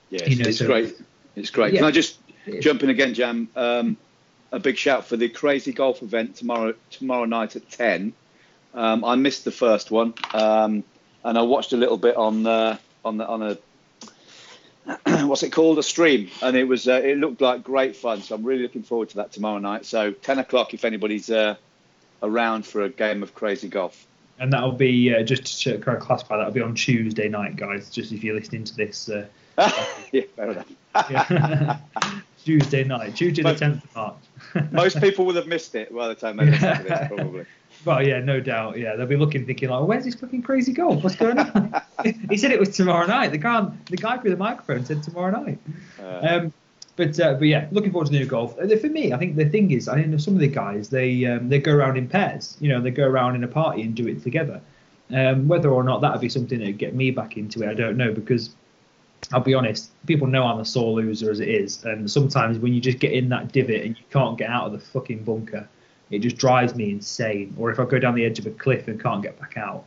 Yeah, You it's, know, it's so- great. It's great. Yeah. Can I just jump in again, Jam? Um, a big shout for the Crazy Golf event tomorrow tomorrow night at ten. Um, I missed the first one, um, and I watched a little bit on uh, on the, on a [clears throat] what's it called a stream, and it was uh, it looked like great fun. So I'm really looking forward to that tomorrow night. So ten o'clock if anybody's uh, around for a game of Crazy Golf. And that'll be, uh, just to kind of classify, that'll be on Tuesday night, guys, just if you're listening to this. Uh, [laughs] yeah, fair enough. yeah. [laughs] Tuesday night, Tuesday the 10th of March. [laughs] Most people will have missed it by the time they listen to this, probably. Well, yeah, no doubt. Yeah, they'll be looking, thinking like, "Where's this fucking crazy golf? What's going on?" [laughs] he said it was tomorrow night. The guy, the guy through the microphone said tomorrow night. Uh, Um, but uh, but yeah, looking forward to the new golf. Uh, For me, I think the thing is, I know some of the guys they um, they go around in pairs. You know, they go around in a party and do it together. Um, whether or not that would be something that would get me back into it, I don't know because I'll be honest, people know I'm a sore loser as it is, and sometimes when you just get in that divot and you can't get out of the fucking bunker, it just drives me insane. Or if I go down the edge of a cliff and can't get back out.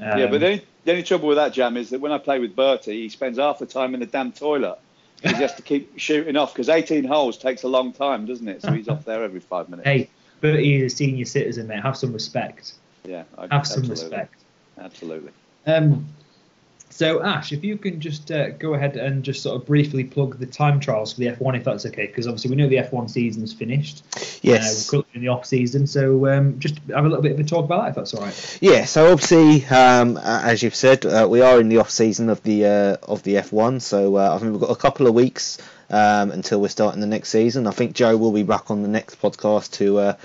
Um, yeah, but the only, the only trouble with that, Jam, is that when I play with Bertie, he spends half the time in the damn toilet. He has to keep shooting off because 18 holes takes a long time, doesn't it? So he's off there every five minutes. Hey, Bertie is a senior citizen, mate. Have some respect. Yeah, I, Have some absolutely. respect. Absolutely. Um, so Ash, if you can just uh, go ahead and just sort of briefly plug the time trials for the F1, if that's okay, because obviously we know the F1 season's finished. Yes. Uh, we're currently in the off season, so um, just have a little bit of a talk about that, if that's all right. Yeah, so obviously, um, as you've said, uh, we are in the off season of the uh, of the F1. So uh, I think we've got a couple of weeks um, until we're starting the next season. I think Joe will be back on the next podcast to uh,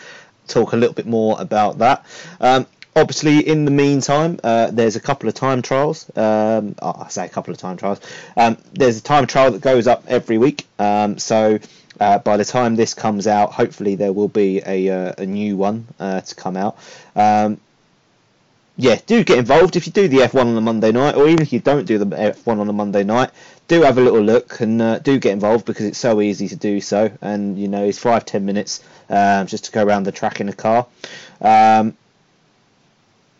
talk a little bit more about that. Um, obviously, in the meantime, uh, there's a couple of time trials. Um, oh, I say a couple of time trials. Um, there's a time trial that goes up every week. Um, so. Uh, by the time this comes out, hopefully there will be a, uh, a new one uh, to come out. Um, yeah, do get involved. If you do the F1 on a Monday night, or even if you don't do the F1 on a Monday night, do have a little look and uh, do get involved because it's so easy to do so. And you know, it's five ten minutes um, just to go around the track in a car. Um,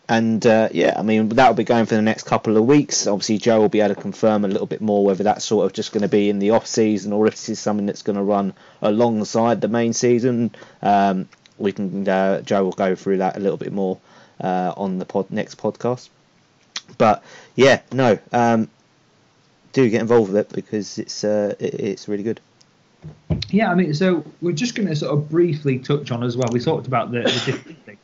and uh, yeah, I mean that will be going for the next couple of weeks. Obviously, Joe will be able to confirm a little bit more whether that's sort of just going to be in the off season or if this is something that's going to run alongside the main season. Um, we can uh, Joe will go through that a little bit more uh, on the pod, next podcast. But yeah, no, um, do get involved with it because it's uh, it, it's really good. Yeah, I mean, so we're just going to sort of briefly touch on as well. We talked about the, the different things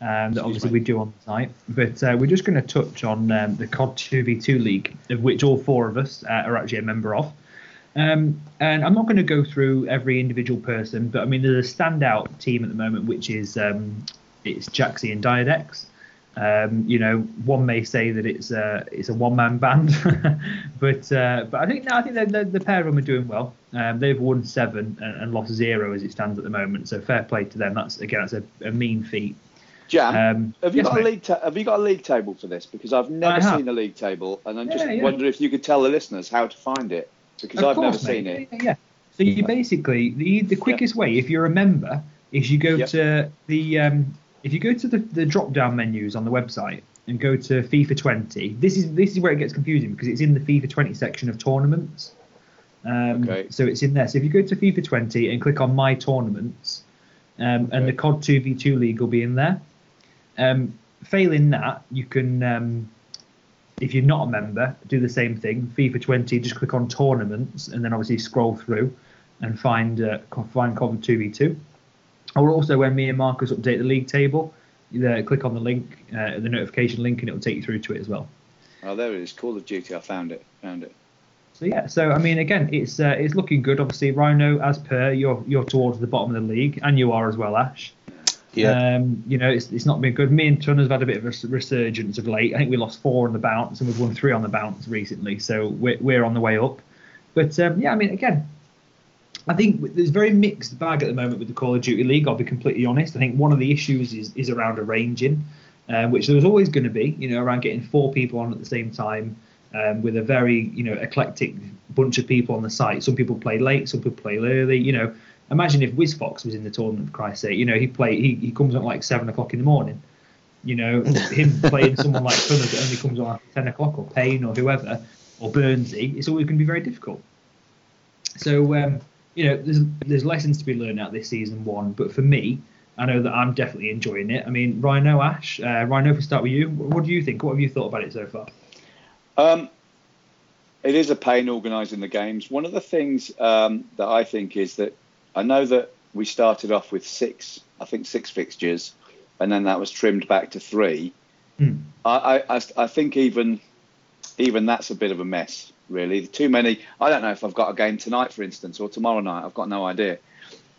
um, that obviously we do on the site, but uh, we're just going to touch on um, the COD 2v2 League, of which all four of us uh, are actually a member of. Um, and I'm not going to go through every individual person, but I mean, there's a standout team at the moment, which is um, it's Jaxie and Diadex. Um, you know, one may say that it's a it's a one man [laughs] band, but uh, but I think no, I think the, the, the pair of them are doing well. Um, they've won seven and, and lost zero as it stands at the moment. So fair play to them. That's again, that's a, a mean feat. Jam, Um, have you yes, got a league? Ta- have you got a league table for this? Because I've never seen a league table, and I just Yeah, yeah. wonder if you could tell the listeners how to find it because Of I've never course, seen it. Yeah, yeah. So you basically the the quickest way, if you're a member, is you go Yep. to the um, if you go to the, the drop down menus on the website and go to FIFA 20. This is this is where it gets confusing because it's in the FIFA 20 section of tournaments. Um, Okay. So it's in there. So if you go to FIFA 20 and click on My Tournaments, um, and Okay. the COD 2v2 League will be in there. Um, failing that, you can um, if you're not a member, do the same thing. FIFA 20, just click on tournaments and then obviously scroll through and find uh, find COD 2v2. Or also when me and Marcus update the league table, uh, click on the link, uh, the notification link, and it will take you through to it as well. Oh, there it is. Call of Duty. I found it. Found it. So yeah, so I mean, again, it's uh, it's looking good. Obviously, Rhino, as per, you're you're towards the bottom of the league, and you are as well, Ash. Um, you know, it's, it's not been good. Me and Tunners have had a bit of a resurgence of late. I think we lost four on the bounce and we've won three on the bounce recently. So we're, we're on the way up. But um, yeah, I mean, again, I think there's very mixed bag at the moment with the Call of Duty League. I'll be completely honest. I think one of the issues is, is around arranging, uh, which there was always going to be, you know, around getting four people on at the same time um, with a very, you know, eclectic bunch of people on the site. Some people play late, some people play early, you know imagine if WizFox was in the tournament, for Christ's sake. You know, he play he, he comes on like seven o'clock in the morning. You know, [laughs] him playing someone like Tunners that only comes on at ten o'clock, or Payne, or whoever, or Burnsy, it's always going to be very difficult. So, um, you know, there's there's lessons to be learned out this season one, but for me, I know that I'm definitely enjoying it. I mean, Rhino Ash, uh, Rhino, if we start with you, what do you think? What have you thought about it so far? Um, it is a pain organising the games. One of the things um, that I think is that I know that we started off with six, I think six fixtures, and then that was trimmed back to three. I, I, I- I think even even that's a bit of a mess, really. Too many. I don't know if I've got a game tonight, for instance, or tomorrow night. I've got no idea.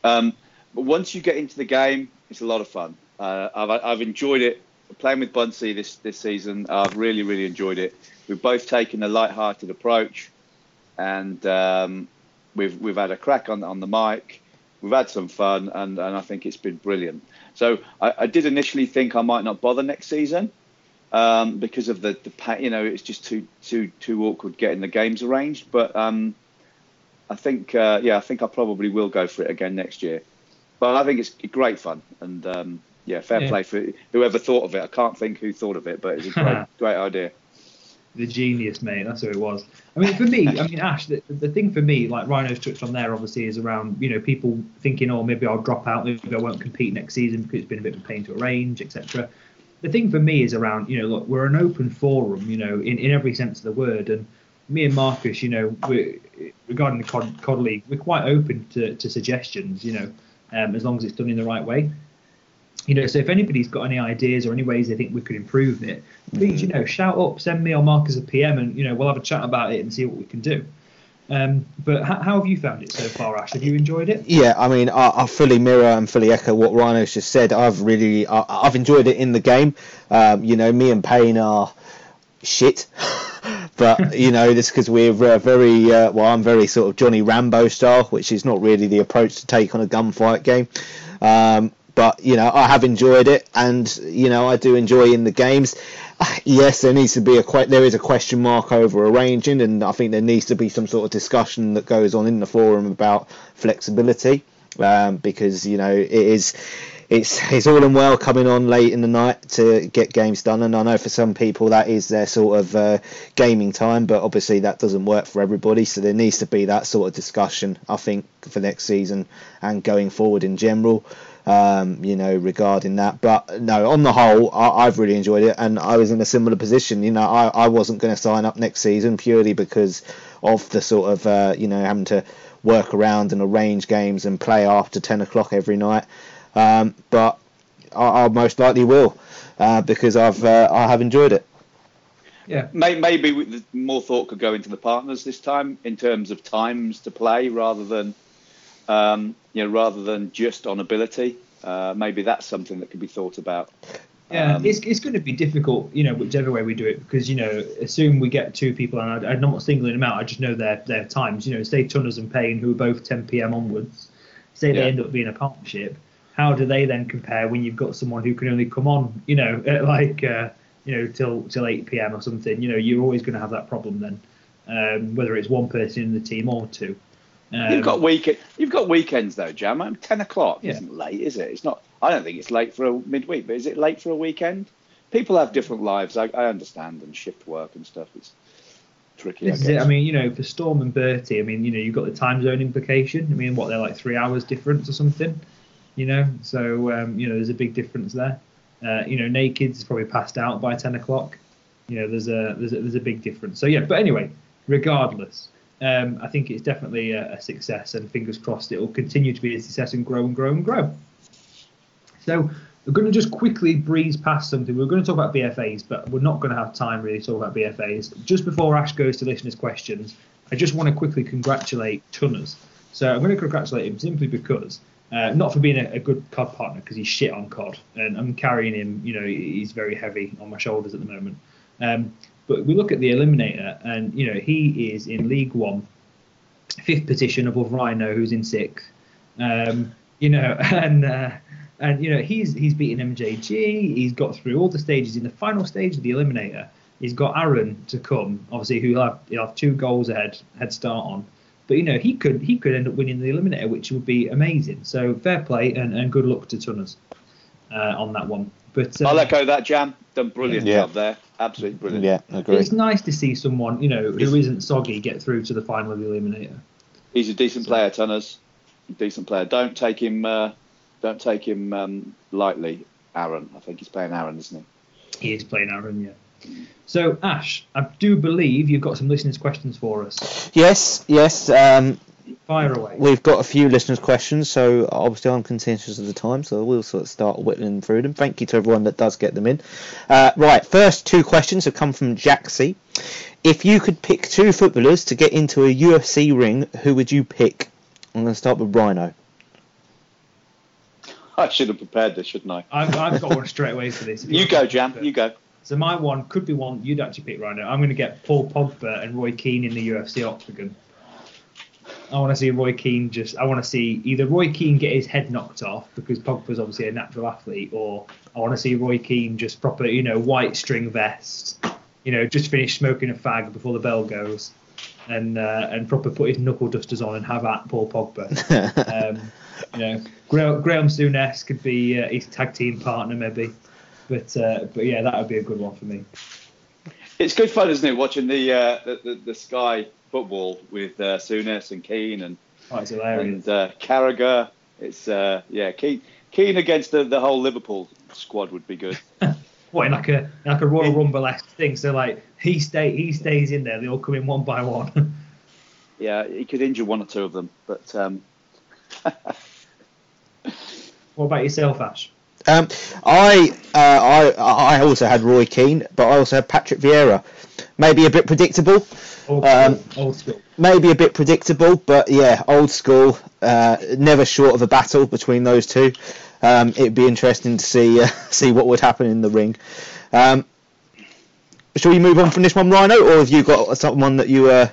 Um, but once you get into the game, it's a lot of fun. Uh, I've, I've enjoyed it playing with Bunsey this this season. I've really really enjoyed it. We've both taken a light-hearted approach, and um, we've we've had a crack on on the mic. We've had some fun, and, and I think it's been brilliant. So I, I did initially think I might not bother next season um, because of the the you know it's just too too too awkward getting the games arranged. But um, I think uh, yeah, I think I probably will go for it again next year. But I think it's great fun, and um, yeah, fair Yeah. play for whoever thought of it. I can't think who thought of it, but it's a great [laughs] great idea. The genius, mate. That's who it was. I mean, for me, I mean, Ash, the, the thing for me, like Rhino's touched on there, obviously, is around you know people thinking, oh, maybe I'll drop out, maybe I won't compete next season because it's been a bit of a pain to arrange, etc. The thing for me is around, you know, look, we're an open forum, you know, in, in every sense of the word, and me and Marcus, you know, regarding the COD, COD League, we're quite open to, to suggestions, you know, um, as long as it's done in the right way you know, so if anybody's got any ideas or any ways they think we could improve it, please, you know, shout up, send me or Marcus a PM, and you know, we'll have a chat about it and see what we can do. Um, but how, how, have you found it so far, Ash? Have you enjoyed it? Yeah, I mean, I, I fully mirror and fully echo what Rhino's just said. I've really, I, have enjoyed it in the game. Um, you know, me and Payne are shit. [laughs] but you know this because we're uh, very uh, well i'm very sort of johnny rambo style which is not really the approach to take on a gunfight game um, but you know I have enjoyed it, and you know I do enjoy in the games. Yes, there needs to be a there is a question mark over arranging, and I think there needs to be some sort of discussion that goes on in the forum about flexibility, um, because you know it is it's it's all and well coming on late in the night to get games done, and I know for some people that is their sort of uh, gaming time, but obviously that doesn't work for everybody. So there needs to be that sort of discussion, I think, for next season and going forward in general um, you know, regarding that. But no, on the whole, I, have really enjoyed it, and I was in a similar position. You know, I, I wasn't going to sign up next season purely because of the sort of, uh, you know, having to work around and arrange games and play after 10 o'clock every night. Um, but I, I, most likely will uh, because I've uh, I have enjoyed it. Yeah, maybe more thought could go into the partners this time in terms of times to play rather than um, you know, rather than just on ability. Uh, maybe that's something that could be thought about. Yeah, um, it's, it's going to be difficult, you know, whichever way we do it, because you know, assume we get two people, and I, am not singling them out. I just know their their times. You know, say Tunners and Payne, who are both 10 p.m. onwards. Say they yeah. end up being a partnership. How do they then compare when you've got someone who can only come on, you know, [laughs] at like uh, you know till till 8 p.m. or something? You know, you're always going to have that problem then, um, whether it's one person in the team or two. Um, you've got week. You've got weekends though, Jam. I mean, Ten o'clock yeah. isn't late, is it? It's not. I don't think it's late for a midweek, but is it late for a weekend? People have different lives. I, I understand and shift work and stuff. It's tricky. This I, is it. I mean, you know, for Storm and Bertie, I mean, you know, you've got the time zone implication. I mean, what they're like three hours difference or something. You know, so um, you know, there's a big difference there. Uh, you know, Naked's probably passed out by ten o'clock. You know, there's a there's a, there's a big difference. So yeah, but anyway, regardless, um, I think it's definitely a, a, success, and fingers crossed it will continue to be a success and grow and grow and grow. So we're going to just quickly breeze past something. We're going to talk about BFAs, but we're not going to have time really to talk about BFAs. Just before Ash goes to listeners' questions, I just want to quickly congratulate Tunners. So I'm going to congratulate him simply because. Uh, not for being a, a good COD partner because he's shit on COD, and I'm carrying him. You know, he's very heavy on my shoulders at the moment. Um, but we look at the eliminator, and you know he is in League One, fifth position above Rhino, who's in sixth. Um, you know, [laughs] and uh, and you know he's he's beaten MJG. He's got through all the stages. In the final stage of the eliminator, he's got Aaron to come. Obviously, who'll have he'll have two goals ahead head start on. But you know he could he could end up winning the eliminator, which would be amazing. So fair play and, and good luck to Tunners uh, on that one. But uh, I'll echo that, Jam. Done brilliant yeah. job there. Absolutely brilliant. Yeah, agree. It's nice to see someone, you know, who isn't soggy get through to the final of the eliminator. He's a decent so. player, Tunners. Decent player. Don't take him. Uh, don't take him um, lightly, Aaron. I think he's playing Aaron, isn't he? He is playing Aaron, yeah. So, Ash, I do believe you've got some listeners' questions for us. Yes, yes. Um, Fire away. We've got a few listeners' questions, so obviously I'm contentious of the time, so we'll sort of start whittling through them. Thank you to everyone that does get them in. Uh, right, first two questions have come from Jaxie. If you could pick two footballers to get into a UFC ring, who would you pick? I'm going to start with Rhino. I should have prepared this, shouldn't I? I've, I've got one straight away for this. You, [laughs] you go, Jam. You go. So my one could be one you'd actually pick Rhino. I'm going to get Paul Pogba and Roy Keane in the UFC octagon. I want to see Roy Keane just. I want to see either Roy Keane get his head knocked off because Pogba's obviously a natural athlete, or I want to see Roy Keane just proper, you know, white string vest, you know, just finish smoking a fag before the bell goes, and uh, and proper put his knuckle dusters on and have at Paul Pogba. [laughs] um, you know, Graham, Graeme Souness could be uh, his tag team partner maybe, but uh, but yeah, that would be a good one for me. It's good fun, isn't it, watching the uh, the, the, the Sky football with uh, Souness and Keane and Oh, and uh, Carragher. It's uh, yeah, Keane, Keane against the, the whole Liverpool squad would be good. [laughs] What in like a like a Royal Rumble esque thing? So like he stay he stays in there. They all come in one by one. [laughs] yeah, he could injure one or two of them, but um, [laughs] what about yourself, Ash? Um, I, uh, I I also had Roy Keane, but I also had Patrick Vieira. Maybe a bit predictable. Old Um, school. old school. Maybe a bit predictable, but yeah, old school. Uh, never short of a battle between those two. Um, it'd be interesting to see uh, [laughs] see what would happen in the ring. Um, shall we move on from this one, Rhino, or have you got someone that you? Uh...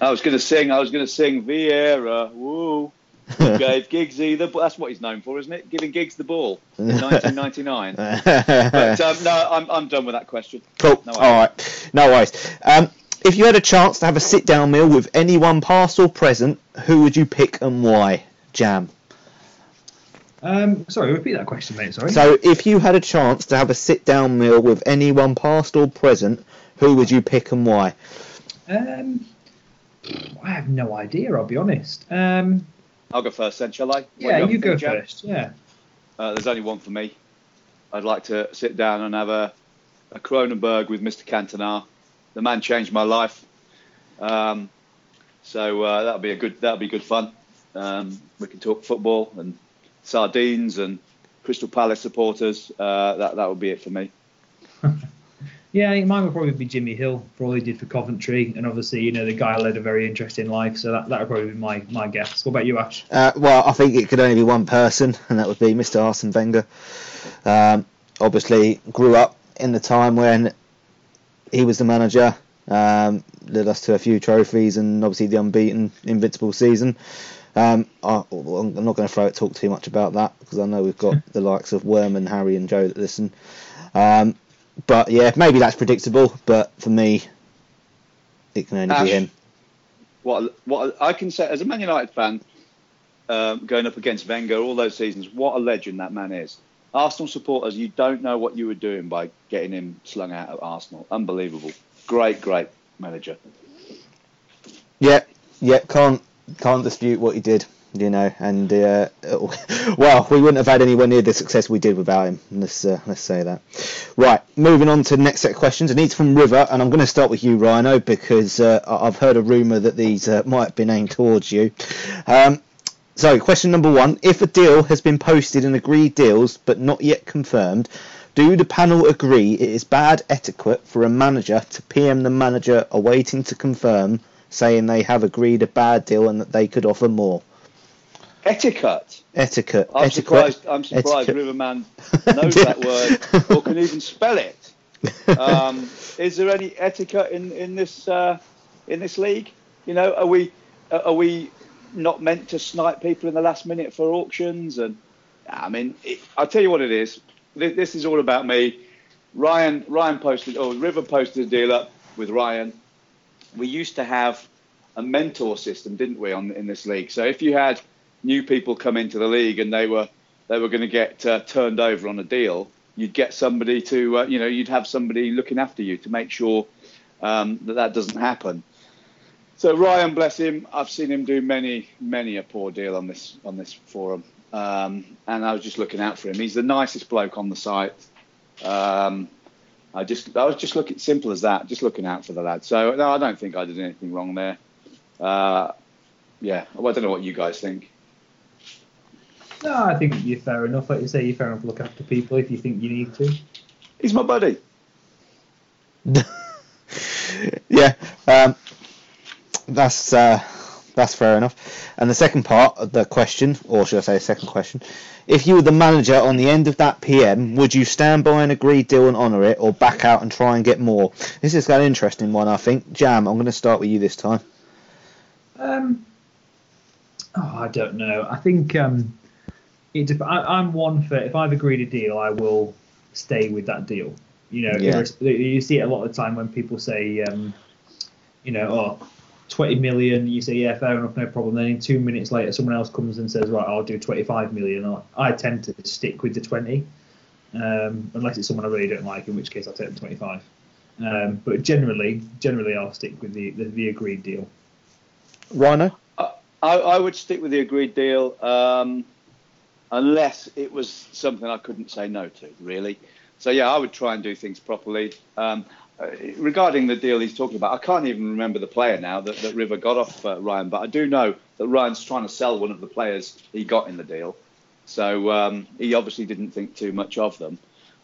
I was going to sing. I was going to sing Vieira. Woo. Who gave [laughs] Giggsy the. That's what he's known for, isn't it? Giving Giggs the ball in [laughs] 1999. but um, no, I'm, I'm done with that question. Cool. No All right. No worries. Um, if you had a chance to have a sit down meal with anyone past or present, who would you pick and why? Jam. Um, sorry, repeat that question, mate. Sorry. So, if you had a chance to have a sit down meal with anyone past or present, who would you pick and why? Um, I have no idea. I'll be honest. Um, I'll go first then, shall I? Yeah, do you go Jam? first. Yeah. Uh, there's only one for me. I'd like to sit down and have a, a Kronenbourg with Mr. Cantona. The man changed my life. Um, so uh, that'll be a good that'll be good fun. Um, we can talk football and sardines and Crystal Palace supporters. Uh, that that would be it for me. Yeah, mine would probably be Jimmy Hill for all he did for Coventry, and obviously, you know, the guy led a very interesting life, so that that would probably be my my guess. What about you, Ash? Uh, well, I think it could only be one person, and that would be Mr. Arsene Wenger. Um, obviously, grew up in the time when he was the manager, um, led us to a few trophies, and obviously the unbeaten, invincible season. Um, I, I'm not going to throw it talk too much about that because I know we've got [laughs] the likes of Worm and Harry and Joe that listen. Um, but yeah, maybe that's predictable, but for me, it can only Ash. be him. What what I can say as a Man United fan, um, going up against Wenger all those seasons, what a legend that man is. Arsenal supporters, you don't know what you were doing by getting him slung out of Arsenal. Unbelievable. Great, great manager. Yeah, yeah, can't can't dispute what he did, you know, and uh, [laughs] well, we wouldn't have had anywhere near the success we did without him. Let's uh, let's say that. Right, moving on to the next set of questions, and it's from River, and I'm going to start with you, Rhino, because uh, I've heard a rumor that these uh, might have been aimed towards you. Um, so, question number one: If a deal has been posted and agreed deals, but not yet confirmed. Do the panel agree it is bad etiquette for a manager to PM the manager awaiting to confirm saying they have agreed a bad deal and that they could offer more. Etiquette. Etiquette. I'm etiquette. surprised. I'm surprised etiquette. Riverman knows that [laughs] word or can even spell it. Um, is there any etiquette in in this uh, in this league? You know, are we are we not meant to snipe people in the last minute for auctions? And I mean, it, I'll tell you what it is. This, this is all about me. Ryan Ryan posted or River posted a deal up with Ryan. We used to have a mentor system, didn't we, on in this league? So if you had new people come into the league and they were they were going to get uh, turned over on a deal, you'd get somebody to uh, you know you'd have somebody looking after you to make sure um, that that doesn't happen. So Ryan, bless him, I've seen him do many many a poor deal on this on this forum, um, and I was just looking out for him. He's the nicest bloke on the site. Um, I just I was just looking simple as that, just looking out for the lad. So no, I don't think I did anything wrong there. Uh, yeah, well, I don't know what you guys think. No, I think you're fair enough. Like you say, you're fair enough to look after people if you think you need to. He's my buddy. [laughs] yeah, um, that's uh, that's fair enough. And the second part of the question, or should I say, second question, if you were the manager on the end of that PM, would you stand by an agreed deal and honour it, or back out and try and get more? This is an interesting one, I think. Jam, I'm going to start with you this time. Um, oh, I don't know. I think um, it. Dep- I, I'm one for if I've agreed a deal, I will stay with that deal. You know, Yeah. you see it a lot of the time when people say, um, you know, oh, 20 million. You say, yeah, fair enough, no problem. Then in two minutes later, someone else comes and says, right, I'll do 25 million. I- I tend to stick with the 20, um, unless it's someone I really don't like, in which case I'll take the 25. Um, but generally, generally, I'll stick with the, the, the agreed deal. Rhino. I, I would stick with the agreed deal, um, unless it was something I couldn't say no to, really. So yeah, I would try and do things properly. Um, uh, regarding the deal he's talking about, I can't even remember the player now that, that River got off uh, Ryan, but I do know that Ryan's trying to sell one of the players he got in the deal. So um, he obviously didn't think too much of them.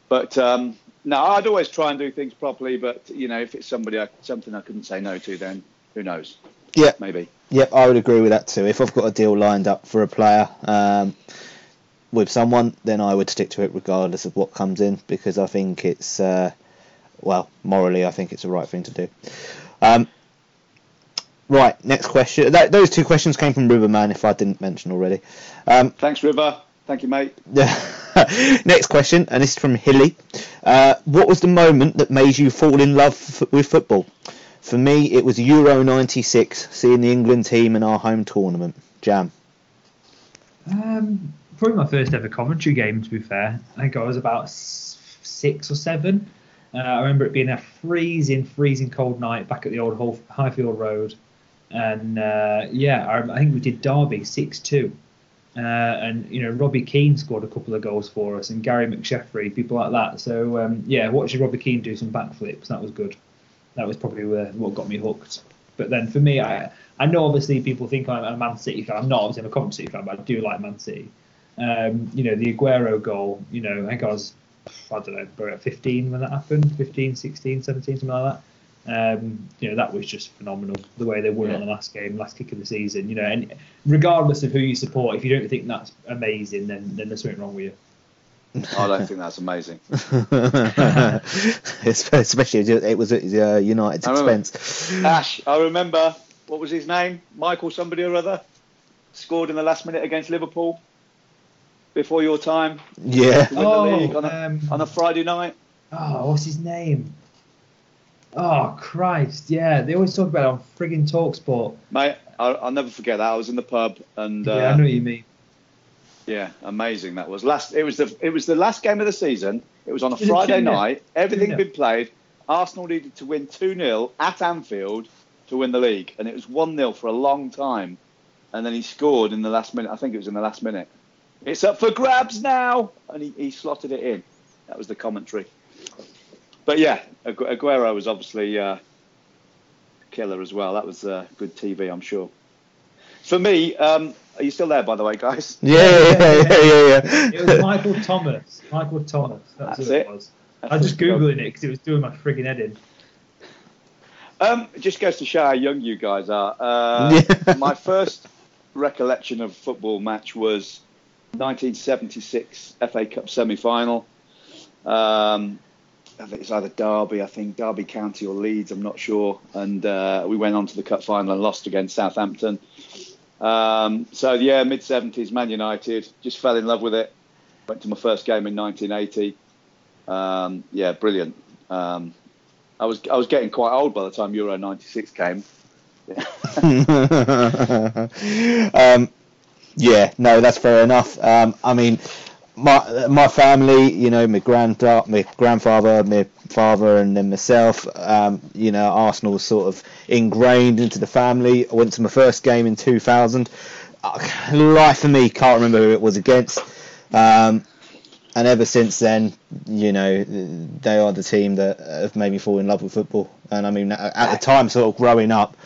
But um, no, I'd always try and do things properly. But you know, if it's somebody I, something I couldn't say no to, then who knows? Yeah, maybe. Yep, I would agree with that too. If I've got a deal lined up for a player um, with someone, then I would stick to it regardless of what comes in because I think it's, uh, well, morally, I think it's the right thing to do. Um, right, next question. That, those two questions came from Riverman, if I didn't mention already. Um, Thanks, River. Thank you, mate. Yeah [laughs] next question, and this is from Hilly. Uh, what was the moment that made you fall in love f- with football? For me, it was Euro '96, seeing the England team in our home tournament. Jam. Um, probably my first ever commentary game. To be fair, I think I was about six or seven. Uh, I remember it being a freezing, freezing cold night back at the old Highfield Road, and uh, yeah, I, I, think we did Derby six two. Uh, and you know Robbie Keane scored a couple of goals for us, and Gary McSheffrey, people like that. So um, yeah, watching Robbie Keane do some backflips, that was good that was probably what got me hooked. But then for me, I I know obviously people think I'm a Man City fan. I'm not obviously I'm a Coventry fan, but I do like Man City. Um, you know, the Aguero goal, you know, I think I was, I don't know, about 15 when that happened, 15, 16, 17, something like that. Um, you know, that was just phenomenal. The way they won yeah. on the last game, last kick of the season. You know, and regardless of who you support, if you don't think that's amazing, then then there's something wrong with you. I don't think that's amazing. [laughs] Especially it was at uh, United's expense. Ash, I remember what was his name? Michael somebody or other scored in the last minute against Liverpool before your time. Yeah. oh, on a, um, on a Friday night. Oh, what's his name? Oh Christ! Yeah, they always talk about it on frigging Talksport. Mate, I'll, I'll, never forget that. I was in the pub and. Yeah, uh, I know what you mean. Yeah, amazing that was. Last it was the it was the last game of the season. It was on a [laughs] Friday night. Everything had been played. Arsenal needed to win 2-0 at Anfield to win the league and it was 1-0 for a long time. And then he scored in the last minute. I think it was in the last minute. It's up for grabs now and he, he slotted it in. That was the commentary. But yeah, Agu- Aguero was obviously uh, killer as well. That was uh, good TV, I'm sure. For me, um, are you still there, by the way, guys? [laughs] Yeah, yeah, yeah, yeah, yeah. It was Michael Thomas. Michael Thomas. That's, That's it. it. was. That's I was just googling it because it was doing my frigging head in. Um, it just goes to show how young you guys are. Uh, [laughs] yeah. my first recollection of football match was 1976 FA Cup semi-final. Um, I think it's either Derby, I think Derby County or Leeds, I'm not sure. And uh, we went on to the cup final and lost against Southampton. Um, so yeah, mid seventies, Man United. Just fell in love with it. Went to my first game in 1980. Um, yeah, brilliant. Um, I was I was getting quite old by the time Euro '96 came. [laughs] [laughs] Um, yeah, no, that's fair enough. Um, I mean, my my family, you know, my grand my grandfather, my father, and then myself, um, you know, Arsenal was sort of ingrained into the family. I went to my first game in 2000. Uh, life for me, can't remember who it was against. Um, and ever since then, you know, they are the team that have made me fall in love with football. And I mean, at the time, sort of growing up,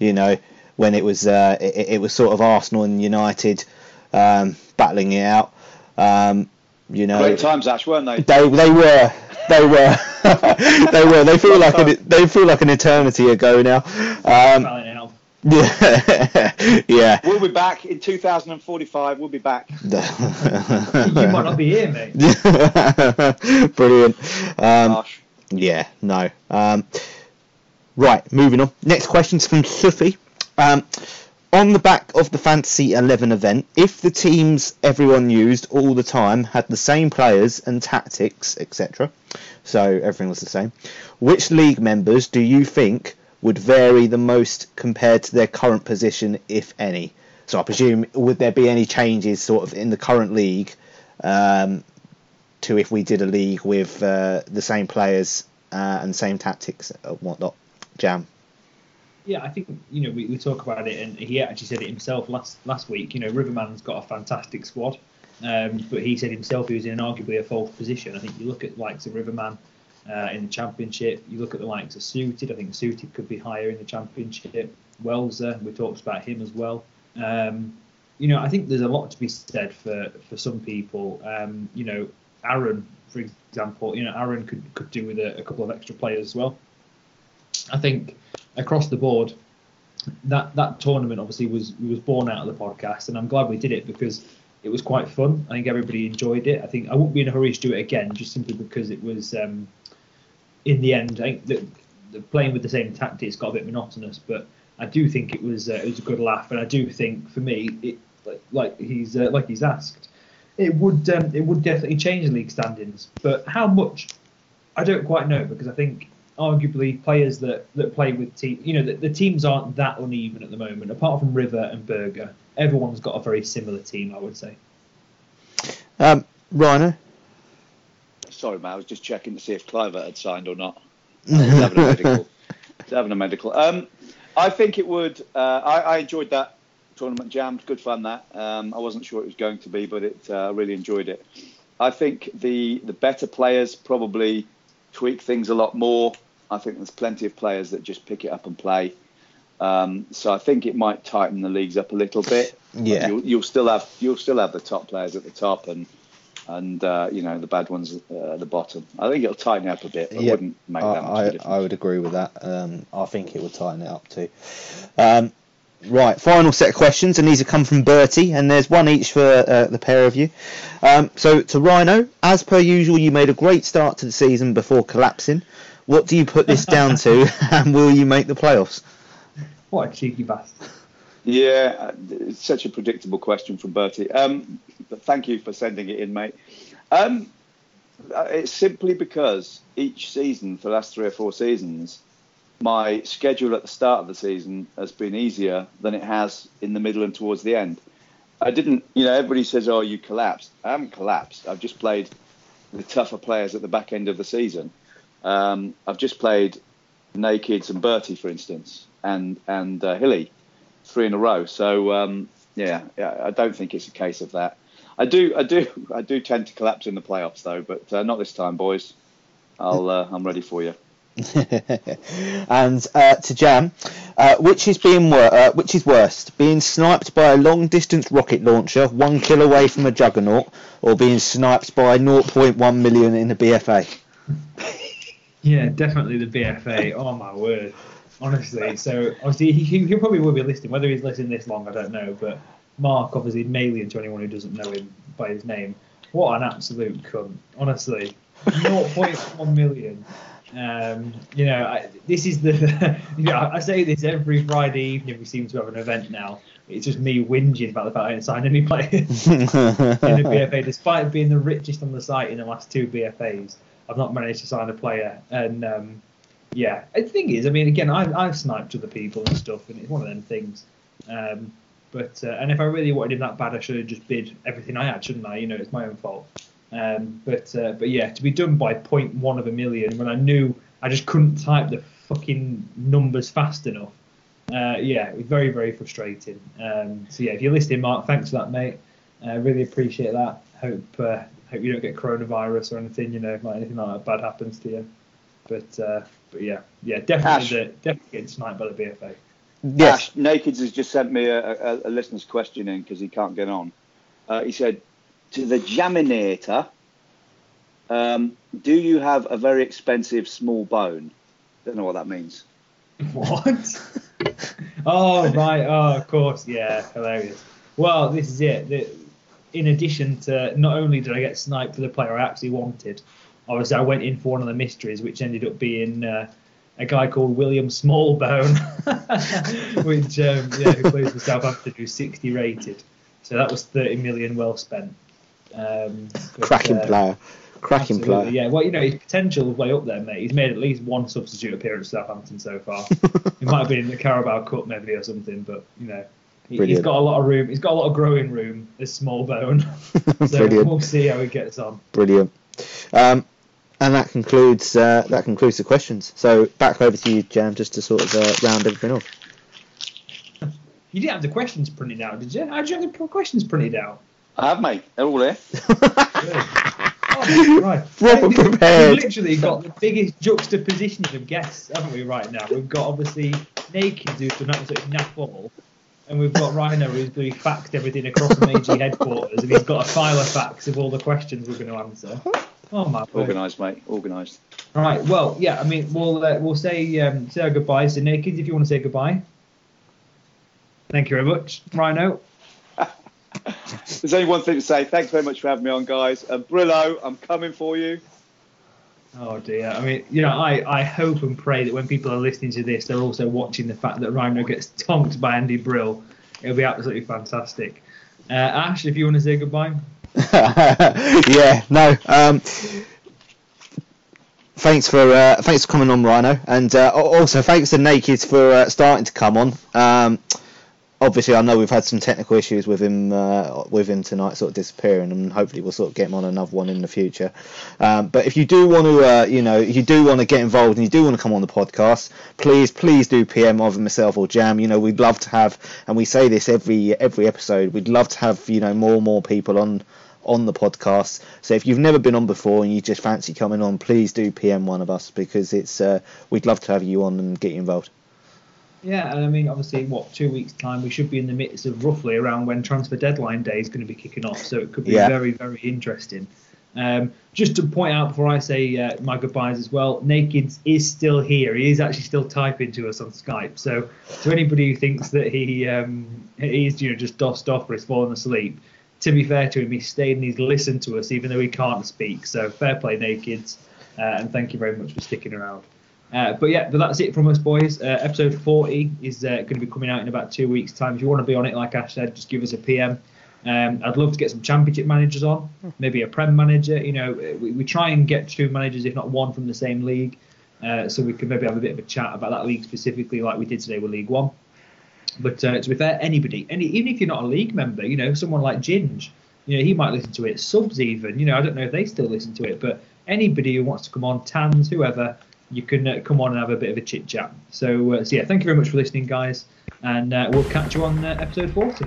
you know, when it was uh, it, it was sort of Arsenal and United um, battling it out um, you know, great times, Ash, weren't they? They they were. They were. [laughs] they were. They feel like an, they feel like an eternity ago now. Um, yeah, [laughs] yeah. We'll be back in 2045. We'll be back. [laughs] you might not be here, mate. Brilliant. Um, yeah, no. Um, right, moving on. Next question's from Sufi. Um, on the back of the Fantasy 11 event, if the teams everyone used all the time had the same players and tactics, etc., so everything was the same, which league members do you think would vary the most compared to their current position, if any? So I presume, would there be any changes sort of in the current league um, to if we did a league with uh, the same players uh, and same tactics and whatnot. Jam. Yeah, I think you know we, we talk about it, and he actually said it himself last last week. You know, Riverman's got a fantastic squad, um, but he said himself he was in arguably a false position. I think you look at the likes of Riverman uh, in the championship, you look at the likes of Suited. I think Suited could be higher in the championship. Welser, we talked about him as well. Um, you know, I think there's a lot to be said for for some people. Um, you know, Aaron, for example, you know, Aaron could could do with a, a couple of extra players as well. I think across the board, that that tournament obviously was was born out of the podcast, and I'm glad we did it because it was quite fun. I think everybody enjoyed it. I think I wouldn't be in a hurry to do it again, just simply because it was um, in the end. I think that the playing with the same tactics got a bit monotonous, but I do think it was uh, it was a good laugh, and I do think for me, it like, like he's uh, like he's asked, it would um, it would definitely change the league standings, but how much I don't quite know because I think arguably players that, that play with team, you know, the, the, teams aren't that uneven at the moment. Apart from River and Berger, everyone's got a very similar team, I would say. Um, Rhino. Sorry, man, I was just checking to see if Cliver had signed or not. having a [laughs] medical. having a medical. Um, I think it would. Uh, I, I, enjoyed that tournament jam. Good fun that. Um, I wasn't sure it was going to be, but it. Uh, I uh, really enjoyed it. I think the the better players probably tweak things a lot more. I think there's plenty of players that just pick it up and play. Um, so I think it might tighten the leagues up a little bit. [laughs] Yeah, you'll, you'll, still have you'll still have the top players at the top and and uh, you know the bad ones uh, at the bottom. I think it'll tighten it up a bit. But wouldn't make I, that much I, difference. I would agree with that. Um, I think it would tighten it up too. Um, Right, final set of questions, and these have come from Bertie, and there's one each for uh, the pair of you. Um, so, to Rhino, as per usual, you made a great start to the season before collapsing. What do you put this down to, [laughs] and will you make the playoffs? What a cheeky bastard. Yeah, uh, it's such a predictable question from Bertie. Um, but thank you for sending it in, mate. Um, uh, it's simply because each season for the last three or four seasons, my schedule at the start of the season has been easier than it has in the middle and towards the end. I didn't, you know, everybody says, oh, you collapsed. I haven't collapsed. I've just played the tougher players at the back end of the season. Um, I've just played Nakeds and Bertie, for instance, and and uh, Hilly, three in a row. So um, yeah, yeah, I don't think it's a case of that. I do, I do, I do tend to collapse in the playoffs though, but uh, not this time, boys. I'll, uh, I'm ready for you. [laughs] and uh, to Jam, uh, which is being wor- uh, which is worst, being sniped by a long-distance rocket launcher one kill away from a juggernaut, or being sniped by 0.1 million in the BFA? Yeah, definitely the BFA. oh my word, honestly. So obviously he, he probably will be listening. Whether he's listening this long, I don't know. But Mark, obviously, Malian to anyone who doesn't know him by his name. What an absolute cunt, honestly. 0.1 million. Um, you know, I, this is the. [laughs] you know, I say this every Friday evening. We seem to have an event now. It's just me whinging about the fact I didn't sign any [laughs] players [laughs] in the BFA, despite being the richest on the site in the last two BFAs. I've not managed to sign a player, and um, yeah, the thing is, I mean, again, I've, I've sniped other people and stuff, and it's one of them things. Um, but uh, and if I really wanted him that bad, I should have just bid everything I had, shouldn't I? You know, it's my own fault. Um, but uh, but yeah, to be done by 0.1 of a million when I knew I just couldn't type the fucking numbers fast enough. Uh, yeah, it was very very frustrating. Um, so yeah, if you're listening, Mark, thanks for that, mate. I really appreciate that. Hope uh, hope you don't get coronavirus or anything. You know, like anything like that bad happens to you. But uh, but yeah, yeah, definitely the, definitely getting sniped by the BFA. Yes. Ash Nakeds has just sent me a, a, a listener's question in because he can't get on. Uh, he said, to the Jaminator, um, do you have a very expensive small bone? Don't know what that means. [laughs] What? [laughs] oh right. Oh, of course. Yeah, hilarious. Well, this is it. The, in addition to not only did I get sniped for the player I actually wanted, obviously I went in for one of the mysteries, which ended up being uh, a guy called William Smallbone, [laughs] which um, yeah, who plays for Southampton, who's 60 rated. So that was 30 million well spent. Um, Cracking uh, player. Cracking player. Yeah, well, you know, his potential is way up there, mate. He's made at least one substitute appearance for Southampton so far. [laughs] it might have been in the Carabao Cup maybe or something, but you know, he, has got a lot of room. He's got a lot of growing room. This small bone. [laughs] so we'll see how he gets on. Brilliant. Um, and that concludes uh, that concludes the questions. So back over to you, Jam, just to sort of uh, round everything off. You didn't have the questions printed out, did you? How did you have the questions printed out? I have, mate. They're all there. [laughs] Oh, right. Proper We've prepared. literally got the biggest juxtaposition of guests, haven't we, right now? We've got obviously Naked, who's done absolutely naff all, and we've got Rhino, who's doing faxed everything across the AG [laughs] headquarters, and he's got a file of facts of all the questions we're going to answer. Oh my. Organised, mate. Organised. Right. Well, yeah. I mean, we'll uh, we'll say um, say our goodbyes to Naked if you want to say goodbye. Thank you very much, Rhino. [laughs] [laughs] There's only one thing to say. Thanks very much for having me on, guys. And Brillo, I'm coming for you. Oh dear. I mean, you know, I, I hope and pray that when people are listening to this, they're also watching the fact that Rhino gets [laughs] tonked by Andy Brill. It'll be absolutely fantastic. Uh, Ash, if you want to say goodbye. [laughs] yeah, no. Um, thanks for uh, thanks for coming on, Rhino, and uh, also thanks to Naked for uh, starting to come on. Um, obviously, I know we've had some technical issues with him uh, with him tonight, sort of disappearing, and hopefully we'll sort of get him on another one in the future. Um, but if you do want to, uh, you know, you do want to get involved and you do want to come on the podcast, please, please do PM either myself or Jam. You know, we'd love to have, and we say this every every episode, we'd love to have you know more and more people on on the podcast. So if you've never been on before and you just fancy coming on, please do PM one of us because it's uh, we'd love to have you on and get you involved. Yeah, and I mean, obviously, what two weeks' time we should be in the midst of roughly around when transfer deadline day is going to be kicking off. So it could be Yeah. very, very interesting. Um, just to point out before I say uh, my goodbyes as well, Naked is still here. He is actually still typing to us on Skype. So to anybody who thinks that he um, he's you know just dossed off or he's fallen asleep, to be fair to him, he's stayed and he's listened to us even though he can't speak. So fair play, Naked, uh, and thank you very much for sticking around. Uh, but yeah, but that's it from us, boys. Uh, episode 40 is uh, going to be coming out in about two weeks' time. If you want to be on it, like Ash said, just give us a PM. Um, I'd love to get some championship managers on, maybe a prem manager. You know, we, we try and get two managers, if not one, from the same league, uh, so we can maybe have a bit of a chat about that league specifically, like we did today with League One. But uh, to be fair, anybody, any, even if you're not a league member, you know, someone like Ginge, you know, he might listen to it. Subs even, you know, I don't know if they still listen to it, but anybody who wants to come on, Tans, whoever, you can uh, come on and have a bit of a chit chat. So, uh, so yeah, thank you very much for listening, guys, and uh, we'll catch you on uh, episode 40.